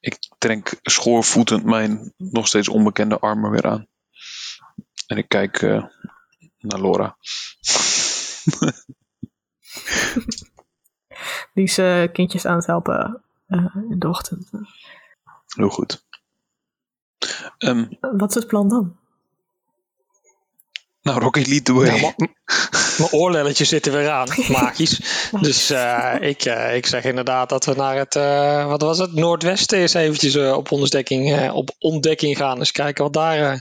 Ik trek schoorvoetend mijn nog steeds onbekende armor weer aan. En ik kijk naar Laura. Die is kindjes aan het helpen eh, in de ochtend. Heel goed. Ehm, Wat is het plan dan? nou, Rocket Lead, doe Ja, hey. maar- mijn oorlelletje zitten weer aan, magisch. Dus eh, ik, eh, ik zeg inderdaad dat we naar het, eh, wat was het, noordwesten eens eventjes op, ontdekking, eh, op ontdekking gaan. Eens kijken wat daar eh,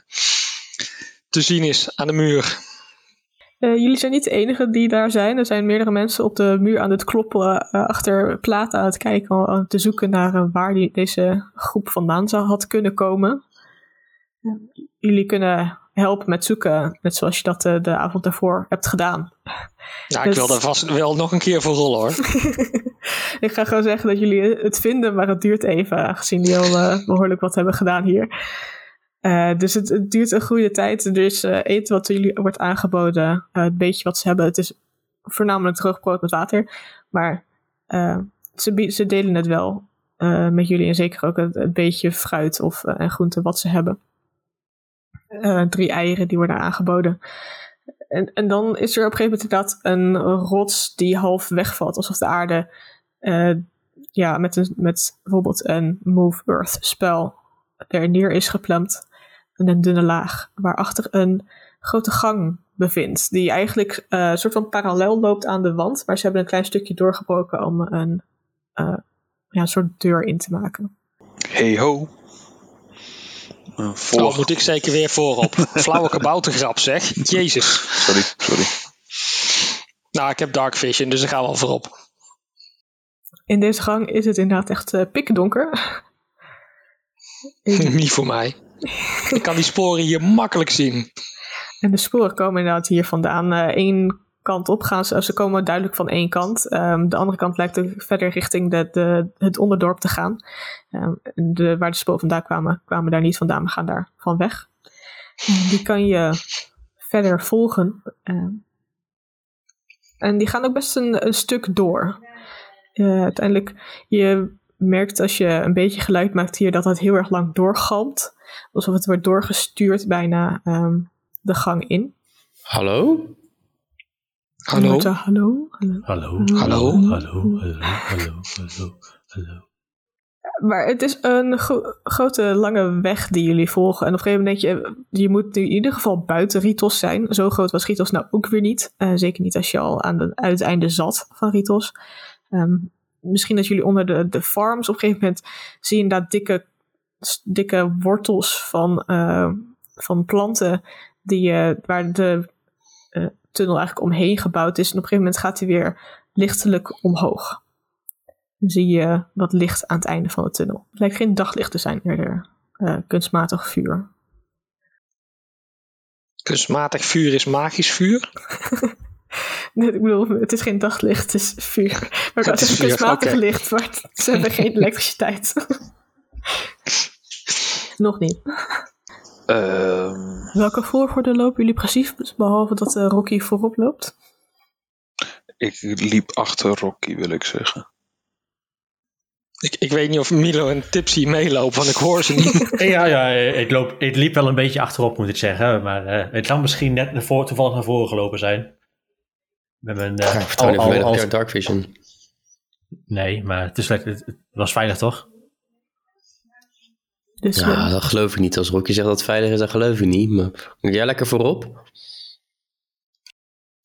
te zien is aan de muur. Eh, jullie zijn niet de enige die daar zijn. Er zijn meerdere mensen op de muur aan het kloppen, eh, achter platen aan het kijken, aan te zoeken naar eh, waar die, deze groep vandaan zou had kunnen komen. Eh, jullie kunnen helpen met zoeken, net zoals je dat eh, de avond daarvoor hebt gedaan. Nou, ik Dus- wil er vast wel nog een keer voor rollen hoor. Ik ga gewoon zeggen dat jullie het vinden, maar het duurt even, aangezien jullie al eh, behoorlijk wat hebben gedaan hier. Eh, dus het, het duurt een goede tijd. Er is eh, eten wat jullie wordt aangeboden. eh, het beetje wat ze hebben. Het is voornamelijk droog met water. Maar ze, ze delen het wel met jullie. En zeker ook het, beetje fruit of, en groente wat ze hebben. Drie eieren die worden aangeboden. En, en dan is er op een gegeven moment inderdaad een rots die half wegvalt. Alsof de aarde ja, met, een, met bijvoorbeeld een Move Earth spel er neer is geplemd. En een dunne laag waarachter een grote gang bevindt. Die eigenlijk eh, een soort van parallel loopt aan de wand. Maar ze hebben een klein stukje doorgebroken om een, eh, ja, een soort deur in te maken. Hey ho. Oh, volg. moet ik zeker weer voorop. Flauwe kaboutergrap zeg. Jezus. Sorry, sorry. Nou, ik heb Dark Vision, dus ik ga wel voorop. In deze gang is het inderdaad echt eh pikdonker. Niet voor mij. Ik kan die sporen hier makkelijk zien. En de sporen komen inderdaad hier vandaan. Eén kant op gaan ze. Ze komen duidelijk van één kant. Ehm, de andere kant lijkt verder richting de, het onderdorp te gaan. Ehm, de, waar de sporen vandaan kwamen, kwamen daar niet vandaan, maar gaan daar van weg. Die kan je verder volgen. Ehm, en die gaan ook best een, een stuk door. Eh, uiteindelijk, je merkt als je een beetje geluid maakt hier dat het heel erg lang doorgalmt. Alsof het wordt doorgestuurd bijna ehm, de gang in. Hallo? Hallo? Er, hallo? Hallo? Hallo, Hallo? hallo, hallo. Maar het is een gro- grote, lange weg die jullie volgen. En op een gegeven moment denk je, je moet nu in ieder geval buiten Ritos zijn. Zo groot was Ritos nou ook weer niet. Eh, zeker niet als je al aan het uiteinde zat van Ritos. Ehm, misschien dat jullie onder de, de farms op een gegeven moment zie je inderdaad dikke, dikke wortels van, eh, van planten die, eh, waar de eh, tunnel eigenlijk omheen gebouwd is. En op een gegeven moment gaat hij weer lichtelijk omhoog. Dan zie je wat licht aan het einde van de tunnel. Het lijkt geen daglicht te zijn, eerder kunstmatig vuur. Kunstmatig vuur is magisch vuur. Nee, ik bedoel, het is geen daglicht, het is vuur. Maar het is kunstmatig licht, maar het- ze hebben geen elektriciteit. Nog niet. Ehm, Welke volgorde lopen jullie precies, behalve dat eh, Rocky voorop loopt? ik liep achter Rocky, wil ik zeggen. Ik, ik weet niet of Milo en Tipsy meelopen, want ik hoor ze niet. Ja, ja ik, loop, ik liep wel een beetje achterop, moet ik zeggen. Maar eh, het kan misschien net naar voor, toevallig naar voren gelopen zijn. Met mijn, eh, Ja, ik al- al- jouw Dark Vision. Nee, maar het, is, het, het was veilig toch? Dus Ja, dat geloof ik niet. Als Rocky zegt dat het veilig is, dan geloof ik niet. Maar moet jij lekker voorop?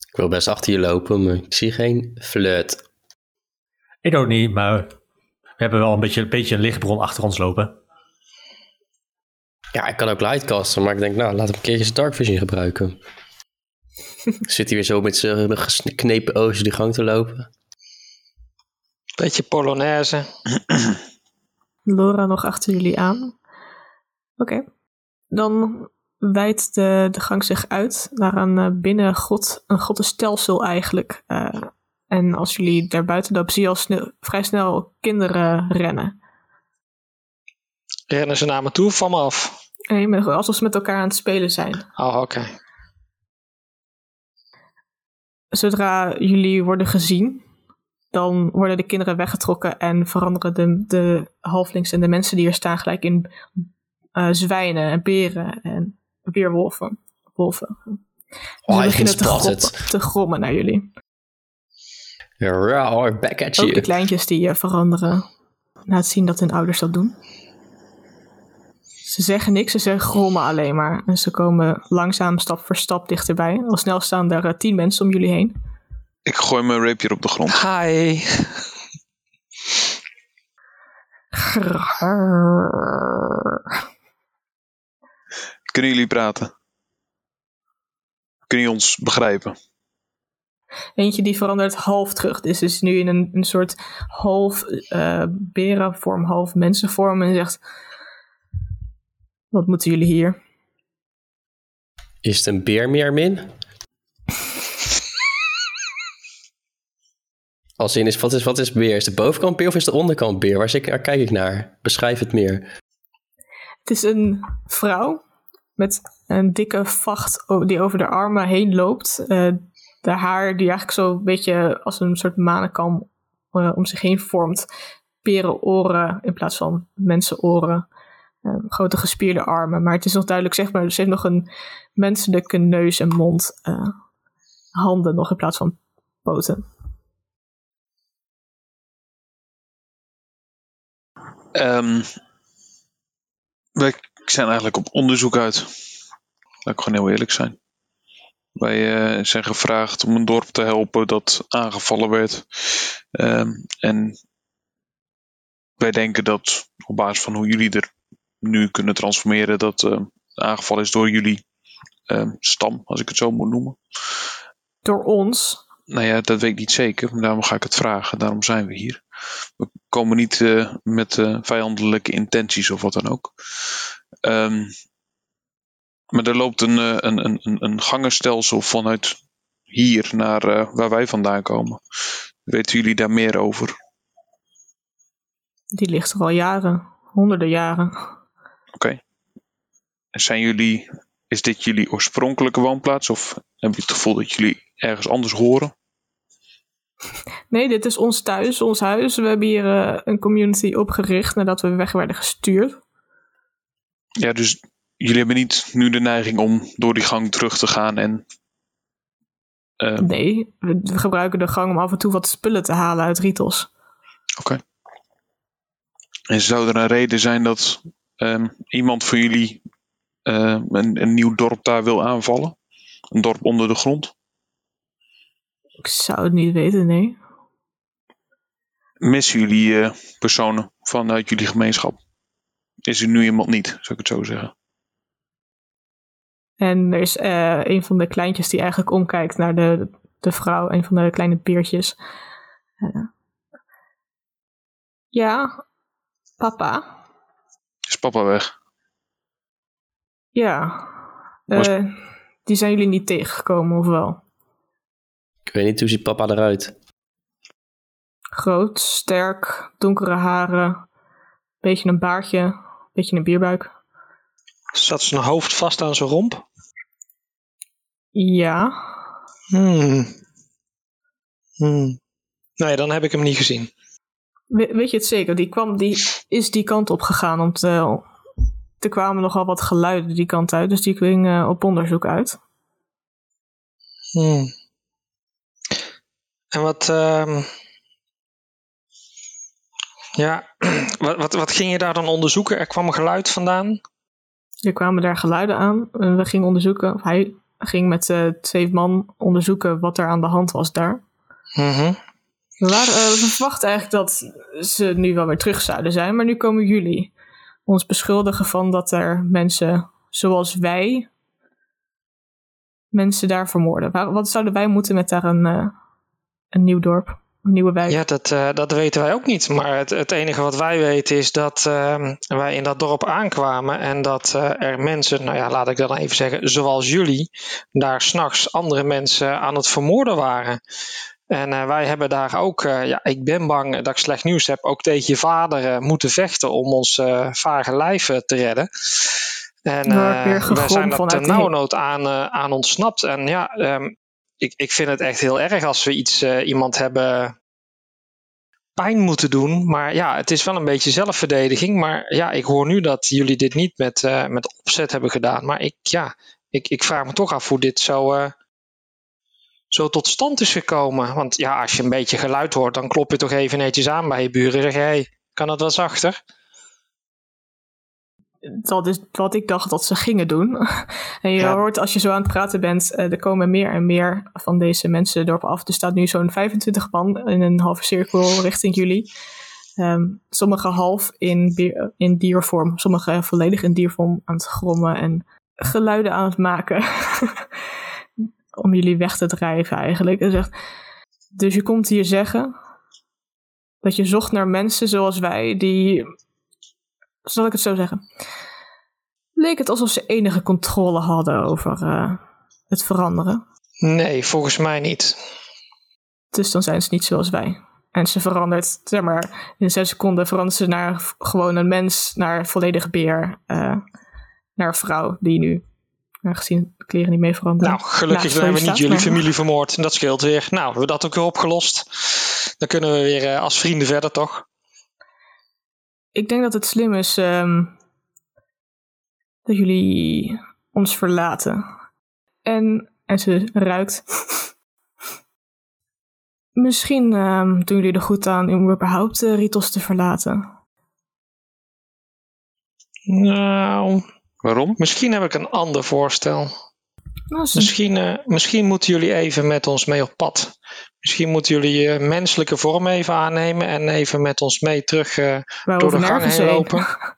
Ik wil best achter je lopen, maar ik zie geen flirt. Ik ook niet, maar we hebben wel een beetje, een beetje een lichtbron achter ons lopen. Ja, ik kan ook lightcasten, maar ik denk, nou, laat hem een keertje zijn Dark Vision gebruiken. Zit hij weer zo met zijn geknepen ogen die gang te lopen? Beetje Polonaise. Laura nog achter jullie aan. Oké. Dan wijdt de, de gang zich uit naar een uh, binnengrot, een grottenstelsel eigenlijk. Uh, en als jullie daar buiten lopen, zie je al snel, vrij snel kinderen rennen. Rennen ze naar me toe of van me af? Nee, alsof ze met elkaar aan het spelen zijn. Oh, oké. Okay. Zodra jullie worden gezien, dan worden de kinderen weggetrokken en veranderen de, de halflings en de mensen die er staan gelijk in uh, zwijnen en beren en weerwolven. Wolven. Oh, Ze beginnen te, groppen, te grommen naar jullie. Raw, back at you. Ook de kleintjes die uh, veranderen na het zien dat hun ouders dat doen. Ze zeggen niks, ze zeggen grommen alleen maar. En ze komen langzaam stap voor stap dichterbij. Al snel staan er uh, tien mensen om jullie heen. Ik gooi mijn rapier op de grond. Hi. Kunnen jullie praten? Kun je ons begrijpen? Eentje die verandert half terug. Dus is nu in een, een soort half uh, berenvorm, half mensenvorm. En zegt: Wat moeten jullie hier? Is het een beermeermin? Als in is, wat is, wat is beer? Is de bovenkant beer of is de onderkant beer? Waar, ik, waar kijk ik naar? Beschrijf het meer. Het is een vrouw met een dikke vacht die over de armen heen loopt. Uh, de haar die eigenlijk zo een beetje als een soort manenkam uh, om zich heen vormt. Perenoren in plaats van mensenoren. Uh, grote gespierde armen. Maar het is nog duidelijk zeg maar, ze heeft nog een menselijke neus en mond. Uh, handen nog in plaats van poten. Um, wij zijn eigenlijk op onderzoek uit. Laat ik gewoon heel eerlijk zijn. Wij uh, zijn gevraagd om een dorp te helpen dat aangevallen werd. Um, en wij denken dat op basis van hoe jullie er nu kunnen transformeren, dat uh, aangevallen is door jullie uh, stam, als ik het zo moet noemen. Door ons? Nou ja, dat weet ik niet zeker. Daarom ga ik het vragen. Daarom zijn we hier. We komen niet uh, met vijandelijke intenties of wat dan ook. Um, maar er loopt een, een, een, een gangenstelsel vanuit hier naar waar wij vandaan komen. Weten jullie daar meer over? Die ligt er al jaren, honderden jaren. Oké. Okay. Zijn jullie, is dit jullie oorspronkelijke woonplaats of heb je het gevoel dat jullie ergens anders horen? Nee, dit is ons thuis, ons huis. We hebben hier uh, een community opgericht nadat we weg werden gestuurd. Ja, dus jullie hebben niet nu de neiging om door die gang terug te gaan en. Uh... Nee, we, we, gebruiken de gang om af en toe wat spullen te halen uit Ritos. Oké. Okay. En zou er een reden zijn dat ehm, iemand van jullie eh, een, een nieuw dorp daar wil aanvallen? Een dorp onder de grond? Ik zou het niet weten, nee. Missen jullie eh, personen vanuit jullie gemeenschap? Is er nu iemand niet, zou ik het zo zeggen? En er is eh, een van de kleintjes die eigenlijk omkijkt naar de, de vrouw, een van de kleine beertjes. Eh, ja, papa. Papa weg? Ja. Was- Eh, die zijn jullie niet tegengekomen, of wel? Ik weet niet hoe ziet papa eruit. Groot, sterk, donkere haren, beetje een baardje, beetje een bierbuik. Zat zijn hoofd vast aan zijn romp? Ja, Hmm. Hmm. Nee, dan heb ik hem niet gezien. We- weet je het zeker? Die, kwam, die is die kant op gegaan. Om te, er kwamen nogal wat geluiden die kant uit, dus die ging eh, op onderzoek uit. Hmm. En wat, ehm, ja, wat, wat, wat ging je daar dan onderzoeken? Er kwam een geluid vandaan. Er kwamen daar geluiden aan. En we gingen onderzoeken, of hij ging met eh, twee man onderzoeken wat er aan de hand was daar. We, eh, we verwachten eigenlijk dat ze nu wel weer terug zouden zijn, maar nu komen jullie ons beschuldigen van dat er mensen zoals wij mensen daar vermoorden. Wat zouden wij moeten met daar een, eh, een nieuw dorp, nieuwe wijk? Ja, dat, eh, dat weten wij ook niet. Maar het, het enige wat wij weten is dat ehm, wij in dat dorp aankwamen en dat er mensen, nou ja, laat ik dan even zeggen, zoals jullie, daar s'nachts andere mensen aan het vermoorden waren. En eh, wij hebben daar ook, eh, ja, ik ben bang dat ik slecht nieuws heb, ook tegen je vader eh, moeten vechten om ons vage lijf te redden. En gegrom zijn dat ten nauwernood aan, aan ontsnapt. En ja, ehm, ik, ik vind het echt heel erg als we iets, iemand hebben pijn moeten doen. Maar ja, het is wel een beetje zelfverdediging. Maar ja, ik hoor nu dat jullie dit niet met, met opzet hebben gedaan. Maar ik, ja, ik, ik vraag me toch af hoe dit zo, eh, zo tot stand is gekomen. Want ja, als je een beetje geluid hoort, dan klop je toch even netjes aan bij je buren. En zeg je, hey, kan dat wat zachter? Dat is wat ik dacht dat ze gingen doen. En je Ja. hoort als je zo aan het praten bent, eh, er komen meer en meer van deze mensen het dorp af. Er staat nu zo'n 25 man in een halve cirkel richting jullie. Ehm sommige half in, bier- in diervorm, sommige volledig in diervorm aan het grommen en geluiden aan het maken. Om jullie weg te drijven eigenlijk. En zegt, dus je komt hier zeggen dat je zocht naar mensen zoals wij die zal ik het zo zeggen? Leek het alsof ze enige controle hadden over eh, het veranderen. Nee, volgens mij niet. Dus dan zijn ze niet zoals wij. En ze verandert, zeg maar, in zes seconden verandert ze naar gewoon een mens, naar volledig beer, eh, naar vrouw die nu, aangezien de kleren niet mee veranderen. Nou, gelukkig hebben we jullie niet jullie maar- familie vermoord. En dat scheelt weer. Nou, hebben we dat ook weer opgelost. Dan kunnen we weer eh, als vrienden verder, toch? Ik denk dat het slim is ehm, dat jullie ons verlaten. En, en ze ruikt. Misschien ehm, doen jullie er goed aan om überhaupt de Ritos te verlaten. Nou, Waarom? misschien heb ik een ander voorstel. Misschien, eh, misschien moeten jullie even met ons mee op pad. Misschien moeten jullie je menselijke vorm even aannemen en even met ons mee terug eh, door de gang heen lopen.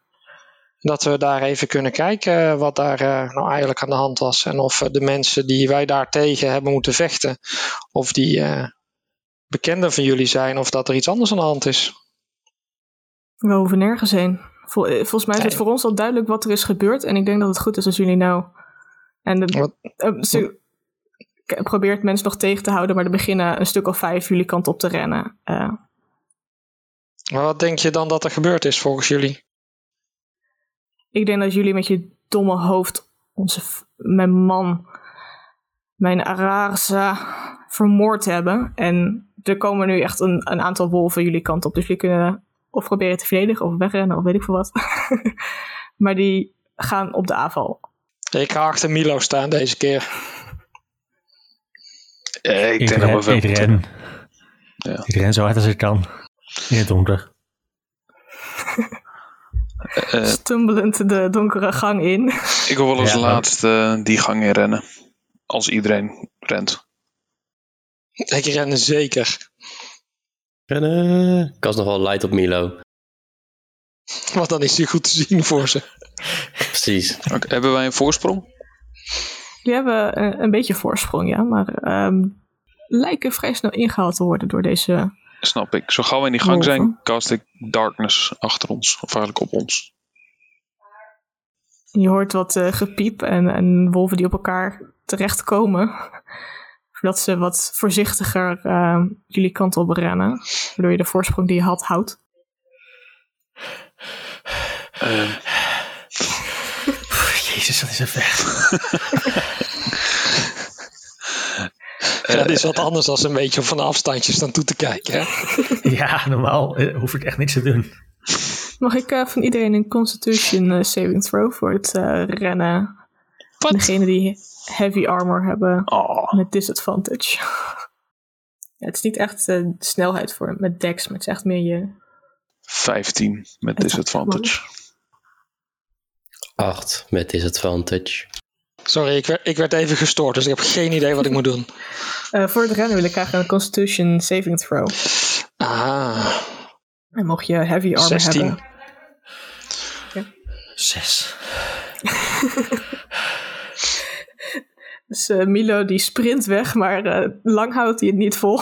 Dat we daar even kunnen kijken wat daar eh, nou eigenlijk aan de hand was. En of eh, de mensen die wij daar tegen hebben moeten vechten, of die eh, bekenden van jullie zijn, of dat er iets anders aan de hand is. We hoeven nergens heen. Vol- eh, volgens mij is het voor ons al duidelijk wat er is gebeurd. En ik denk dat het goed is als jullie nou... En de, Wat- eh, ze probeert mensen nog tegen te houden, maar er beginnen een stuk of vijf jullie kant op te rennen. Eh, Maar wat denk je dan dat er gebeurd is volgens jullie? Ik denk dat jullie met je domme hoofd onze, mijn man, mijn Ararsa, vermoord hebben. En er komen nu echt een, een aantal wolven jullie kant op. Dus jullie kunnen of proberen te verdedigen of wegrennen of weet ik veel wat. maar die gaan op de aanval. Ik ga achter Milo staan deze keer. Eh, ik Ik, denk dat we ik ren. Ja. Ik ren zo hard als ik kan. In het donker. Stumblend de donkere gang in. ik wil wel als Ja, laatste eh, die gang in rennen. Als iedereen rent. Ik ren zeker. Rennen. Ik was nog wel light op Milo. Want dan is hij goed te zien voor ze. Precies. Oké, hebben wij een voorsprong? Die hebben eh, een beetje voorsprong, ja. Maar ehm, lijken vrij snel ingehaald te worden door deze... Snap ik. Zo gauw we in die gang zijn, cast ik darkness achter ons. Of eigenlijk op ons. Je hoort wat eh, gepiep en, en wolven die op elkaar terechtkomen. Zodat ze wat voorzichtiger eh, jullie kant op rennen. Waardoor je de voorsprong die je had, houdt. Eh, Jezus, dat is een ver. Ja, dat is wat anders dan een beetje van afstandje staan toe te kijken. Hè? Ja, normaal eh, hoef ik echt niks te doen. Mag ik eh, van iedereen een Constitution eh, saving throw voor het eh, rennen? Wat? Degene die heavy armor hebben oh, met disadvantage. ja, het is niet echt eh, de snelheid voor met dex, maar het is echt meer je... 15 met disadvantage. 8 met disadvantage. Sorry, ik werd, ik werd even gestoord, dus ik heb geen idee wat ik moet doen. Eh, voor het rennen wil ik graag een Constitution saving throw. Ah, En mocht je heavy armor 16. hebben... Zes. Dus eh, Milo die sprint weg, maar eh, lang houdt hij het niet vol.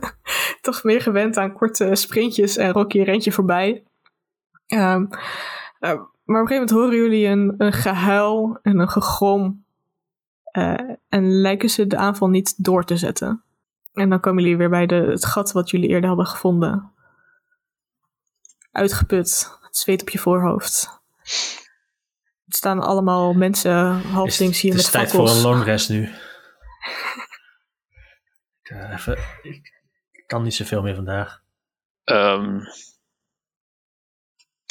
Toch meer gewend aan korte sprintjes en Rocky rent je voorbij. Ehm, eh, maar op een gegeven moment horen jullie een, een gehuil en een gegrom. en lijken ze de aanval niet door te zetten. En dan komen jullie weer bij de, het gat wat jullie eerder hadden gevonden. Uitgeput, het zweet op je voorhoofd. Er staan allemaal mensen halflings hier het met is tijd fakkels. voor een long rest nu. ik, eh, even, ik kan niet zoveel meer vandaag. Ehm,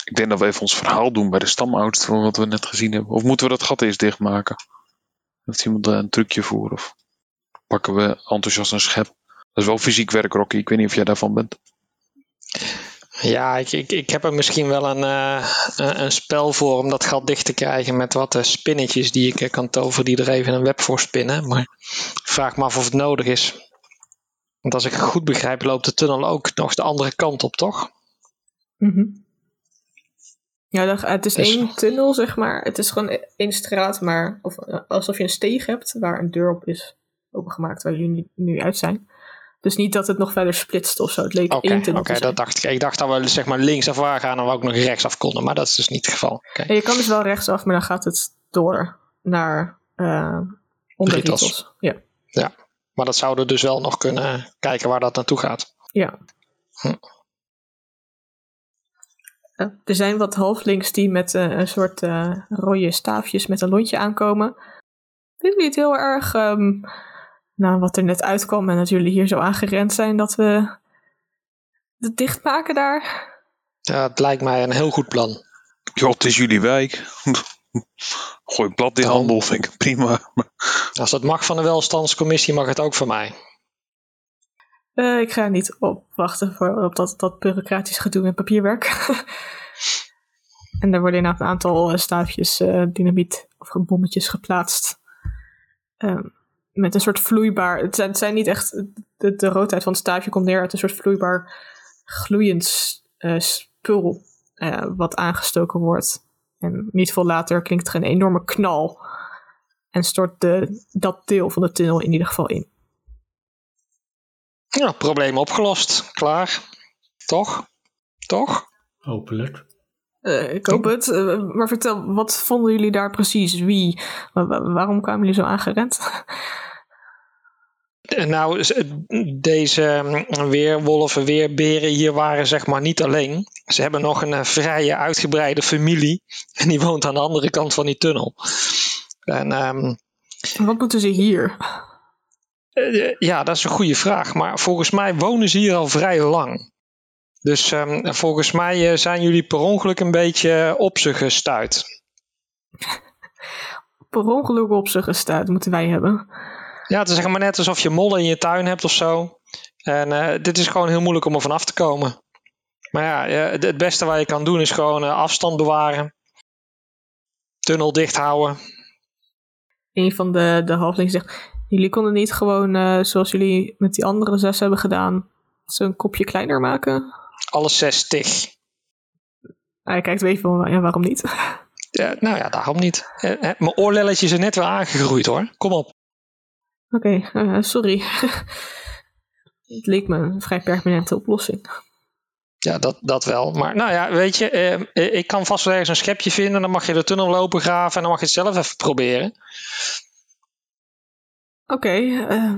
ik denk dat we even ons verhaal doen bij de stamoudste van wat we net gezien hebben. Of moeten we dat gat eerst dichtmaken? Heeft iemand daar een trucje voor? Of pakken we enthousiast een schep? Dat is wel fysiek werk, Rocky. Ik weet niet of jij daarvan bent. Ja, ik, ik, ik heb er misschien wel een, eh, een, een spel voor om dat gat dicht te krijgen met wat eh, spinnetjes die ik eh, kan toveren die er even een web voor spinnen. Maar ik vraag me af of het nodig is. Want als ik het goed begrijp, loopt de tunnel ook nog de andere kant op, toch? Mhm. Ja, dan- het is Dus- één tunnel, zeg maar. Het is gewoon één straat, maar of, alsof je een steeg hebt waar een deur op is opengemaakt, waar jullie nu uit zijn. Dus niet dat het nog verder splitst of zo. Het leek tunnel oké, te zijn. dat dacht ik. Ik dacht dat we zeg maar linksaf waren gaan en we ook nog rechtsaf konden, maar dat is dus niet het geval. Je kan dus wel rechtsaf, maar dan gaat het door naar eh onder. Ritos. Ja. Maar dat zouden we dus wel nog kunnen kijken waar dat naartoe gaat. ja. Hm. Eh, Er zijn wat halflings die met eh, een soort rode staafjes met een lontje aankomen. Vinden jullie het heel erg, ehm, nou wat er net uitkwam en dat jullie hier zo aangerend zijn, dat we het dichtmaken daar? Ja, het lijkt mij een heel goed plan. Joh, het is jullie wijk. Gooi in Dan- handel, vind ik prima. Als dat mag van de welstandscommissie, mag het ook van mij. Eh, ik ga niet op wachten voor, op dat, dat bureaucratisch gedoe met papierwerk. en er worden inderdaad een aantal eh, staafjes eh, dynamiet of bommetjes geplaatst. Ehm, met een soort vloeibaar. Het zijn, het zijn niet echt. De, de roodheid van het staafje komt neer uit een soort vloeibaar gloeiend eh, spul. eh, wat aangestoken wordt. En niet veel later klinkt er een enorme knal. En stort de, dat deel van de tunnel in ieder geval in. Ja, probleem opgelost. Klaar. Toch? Toch? Hopelijk. Eh, ik hoop het. Maar vertel, wat vonden jullie daar precies? Wie? Wa- wa- waarom kwamen jullie zo aangerend? Eh, Nou, deze mm, weerwolven, weerberen hier waren zeg maar niet alleen. Ze hebben nog een eh, vrije, uitgebreide familie. En die woont aan de andere kant van die tunnel. En ehm, wat moeten ze hier? eh, ja, dat is een goede vraag. Maar volgens mij wonen ze hier al vrij lang. Dus ehm, volgens mij eh, zijn jullie per ongeluk een beetje op ze gestuit. Per ongeluk op ze gestuurd moeten wij hebben. Ja, het is zeg maar net alsof je mollen in je tuin hebt of zo. En eh, dit is gewoon heel moeilijk om er vanaf te komen. Maar ja, het beste wat je kan doen is gewoon eh, afstand bewaren. Tunnel dicht houden. Een van de, de halflingen zegt: Jullie konden niet gewoon, eh, zoals jullie met die andere zes hebben gedaan, zo'n kopje kleiner maken? Alles 60. Hij kijkt weer van: Ja, waarom niet? Ja, nou ja, daarom niet. Mijn oorlelletje is er net weer aangegroeid hoor. Kom op. Oké, eh, sorry. Het leek me een vrij permanente oplossing. Ja, dat, dat wel. Maar nou ja, weet je, eh, eh, ik kan vast wel ergens een schepje vinden. Dan mag je de tunnel lopen graven en dan mag je het zelf even proberen. Oké, eh,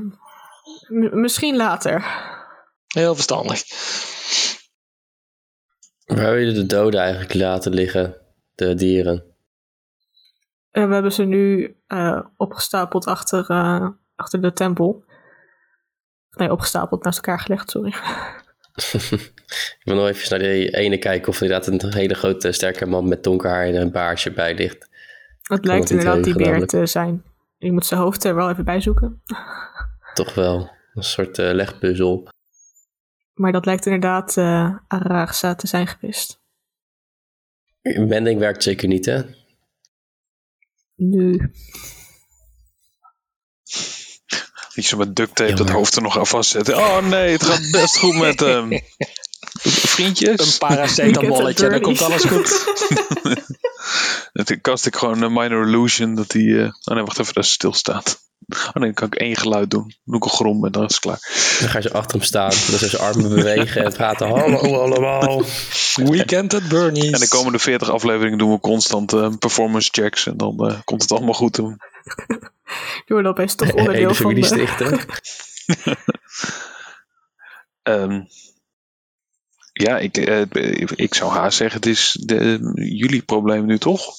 m- misschien later. Heel verstandig. Waar wil je de doden eigenlijk laten liggen? De dieren. En we hebben ze nu eh, opgestapeld achter, eh, achter de tempel. Nee, opgestapeld naast elkaar gelegd, sorry. Ik wil nog even naar die ene kijken of er inderdaad een hele grote sterke man met donker haar en een baardje bij ligt. Het lijkt inderdaad die beer te zijn. Je moet zijn hoofd er wel even bij zoeken. Toch wel een soort eh, legpuzzel. Maar dat lijkt inderdaad Araragsa te zijn geweest. Bending werkt zeker niet, hè? Nu. Zo met duct tape dat hoofd er nog aan vastzetten. Oh nee, het gaat best goed met hem. Vriendjes. Een paracetamolletje, dan komt alles goed. Dan kast ik gewoon een minor illusion dat hij... eh, oh nee, wacht even, dat hij stilstaat. Oh nee, dan kan ik één geluid doen. Dan doe ik een grom en dan is het klaar. Dan ga je zo achter hem staan, dan zijn zijn armen bewegen en praten. Hallo allemaal. Weekend at Bernie's. En de komende 40 afleveringen doen we constant eh, performance checks. En dan eh, komt het allemaal goed. Doen. Je wordt opeens toch onderdeel van de... stichten. Ehm, ja, ik, eh, ik zou haast zeggen, het is de, jullie probleem nu toch?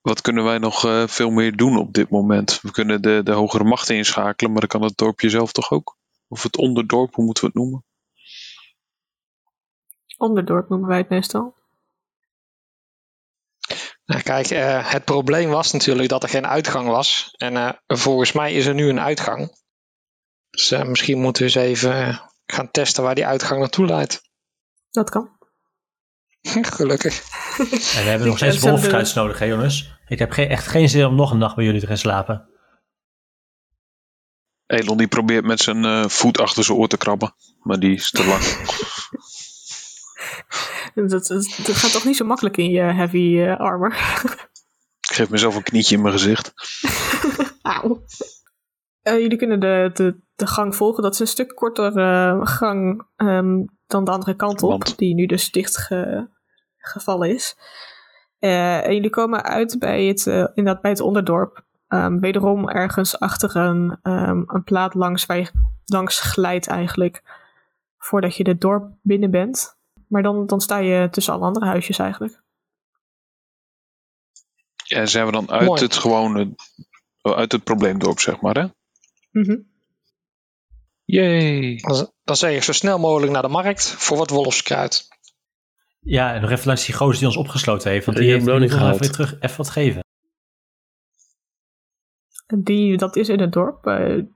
Wat kunnen wij nog eh, veel meer doen op dit moment? We kunnen de, de hogere machten inschakelen, maar dan kan het dorpje zelf toch ook? Of het onderdorp, hoe moeten we het noemen? Onderdorp noemen wij het meestal. Nou, kijk, eh, het probleem was natuurlijk dat er geen uitgang was. En eh, volgens mij is er nu een uitgang. Dus eh, misschien moeten we eens even gaan testen waar die uitgang naartoe leidt. Dat kan. Gelukkig. En we hebben nog steeds wolfkuits nodig, hè jongens? Ik heb geen, echt geen zin om nog een nacht bij jullie te gaan slapen. Elon die probeert met zijn eh, voet achter zijn oor te krabben. Maar die is te lang. Dat, dat, dat gaat toch niet zo makkelijk in je heavy eh, armor. Ik geef mezelf een knietje in mijn gezicht. Auw. Eh, jullie kunnen de, de, de gang volgen. Dat is een stuk korter gang ehm, dan de andere kant op. Want? Die nu dus dicht ge- gevallen is. Eh, en jullie komen uit bij het, eh, inderdaad bij het onderdorp. Ehm, wederom ergens achter een, ehm, een plaat langs waar je langs glijdt eigenlijk. Voordat je het dorp binnen bent. Maar dan, dan sta je tussen alle andere huisjes eigenlijk. En zijn we dan uit Mooi. het gewone, uit het probleemdorp, zeg maar, hè? Mhm. Dan, dan zeg ik zo snel mogelijk naar de markt voor wat wolfskruid. Ja, en nog even langs die gozer die ons opgesloten heeft. Want Die die heeft beloning nog even terug even wat geven. Die, dat is in het dorp. Eh, het,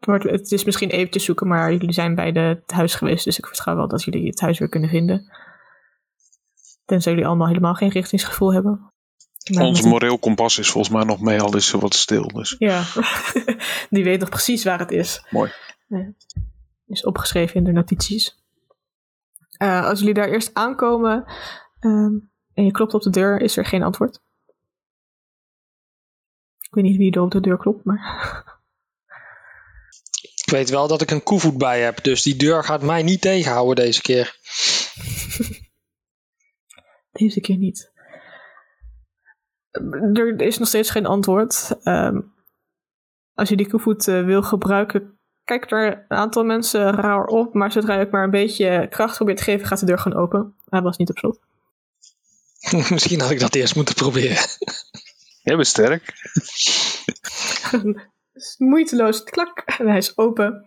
wordt, het is misschien even te zoeken, maar jullie zijn bij de, het huis geweest. Dus ik vertrouw wel dat jullie het huis weer kunnen vinden. Tenzij jullie allemaal helemaal geen richtingsgevoel hebben. Maar Ons moreel kompas is volgens mij nog mee, al is ze wat stil. Dus Ja, die weet nog precies waar het is. mooi. Ja. Is opgeschreven in de notities. Eh, als jullie daar eerst aankomen ehm, en je klopt op de deur, is er geen antwoord. Ik weet niet wie er op de deur klopt, maar Ik weet wel dat ik een koevoet bij heb, dus die deur gaat mij niet tegenhouden deze keer. Deze keer niet. Er is nog steeds geen antwoord. Ehm, als je die koevoet eh, wil gebruiken, kijkt er een aantal mensen raar op. Maar zodra je ook maar een beetje kracht probeert te geven, gaat de deur gewoon open. Hij was niet op slot. Misschien had ik dat eerst moeten proberen. Jij bent sterk. Moeiteloos, klak, en hij is open.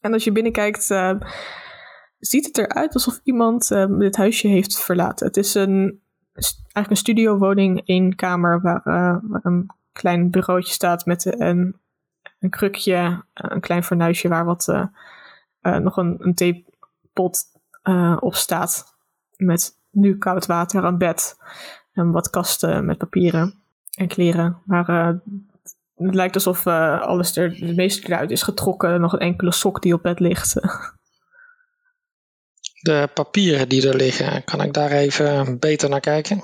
En als je binnenkijkt, eh, ziet het eruit alsof iemand eh, dit huisje heeft verlaten. Het is een, eigenlijk een studiowoning, één kamer waar, eh, waar een klein bureautje staat met een, een krukje, een klein fornuisje waar wat, eh, eh, nog een, een theepot eh, op staat. Met nu koud water, een bed en wat kasten met papieren en kleren. Maar eh, het lijkt alsof eh, alles er, de meeste eruit is getrokken. Nog een enkele sok die op bed ligt. De papieren die er liggen, kan ik daar even beter naar kijken?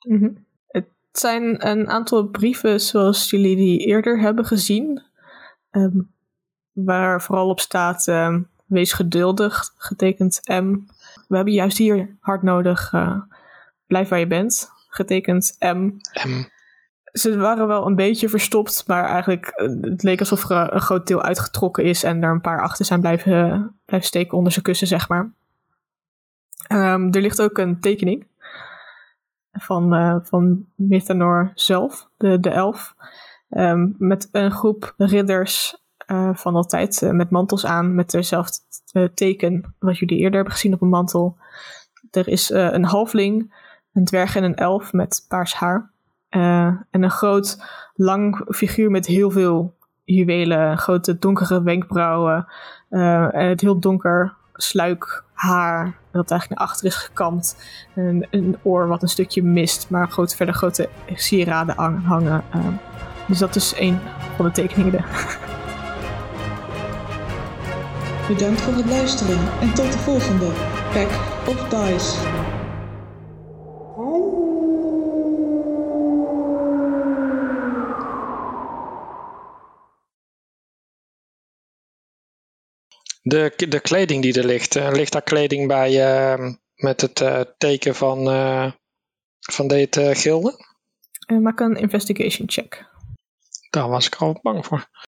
Mhm. Het zijn een aantal brieven zoals jullie die eerder hebben gezien. Ehm, waar vooral op staat, ehm, wees geduldig, getekend M. We hebben juist hier hard nodig, eh, blijf waar je bent, getekend M. M. Ze waren wel een beetje verstopt, maar eigenlijk eh, het leek alsof er een groot deel uitgetrokken is en er een paar achter zijn blijven, blijven steken onder zijn kussen, zeg maar. Ehm, er ligt ook een tekening van, uh, van Mythanor zelf, de, de elf. Ehm, met een groep ridders uh, van altijd uh, met mantels aan, met dezelfde teken wat jullie eerder hebben gezien op een mantel. Er is een halfling, een dwerg en een elf met paars haar. en een groot, lang figuur met heel veel juwelen, grote donkere wenkbrauwen, het heel donker sluik haar dat eigenlijk naar achter is gekamd. En een oor wat een stukje mist, maar groot, verder grote sieraden hangen. Uh, dus dat is een van de tekeningen. Bedankt voor het luisteren en tot de volgende Pack of Dice. De, de kleding die er ligt, uh, ligt daar kleding bij uh, met het uh, teken van, van dit gilde? maak een investigation check. Daar was ik al bang voor.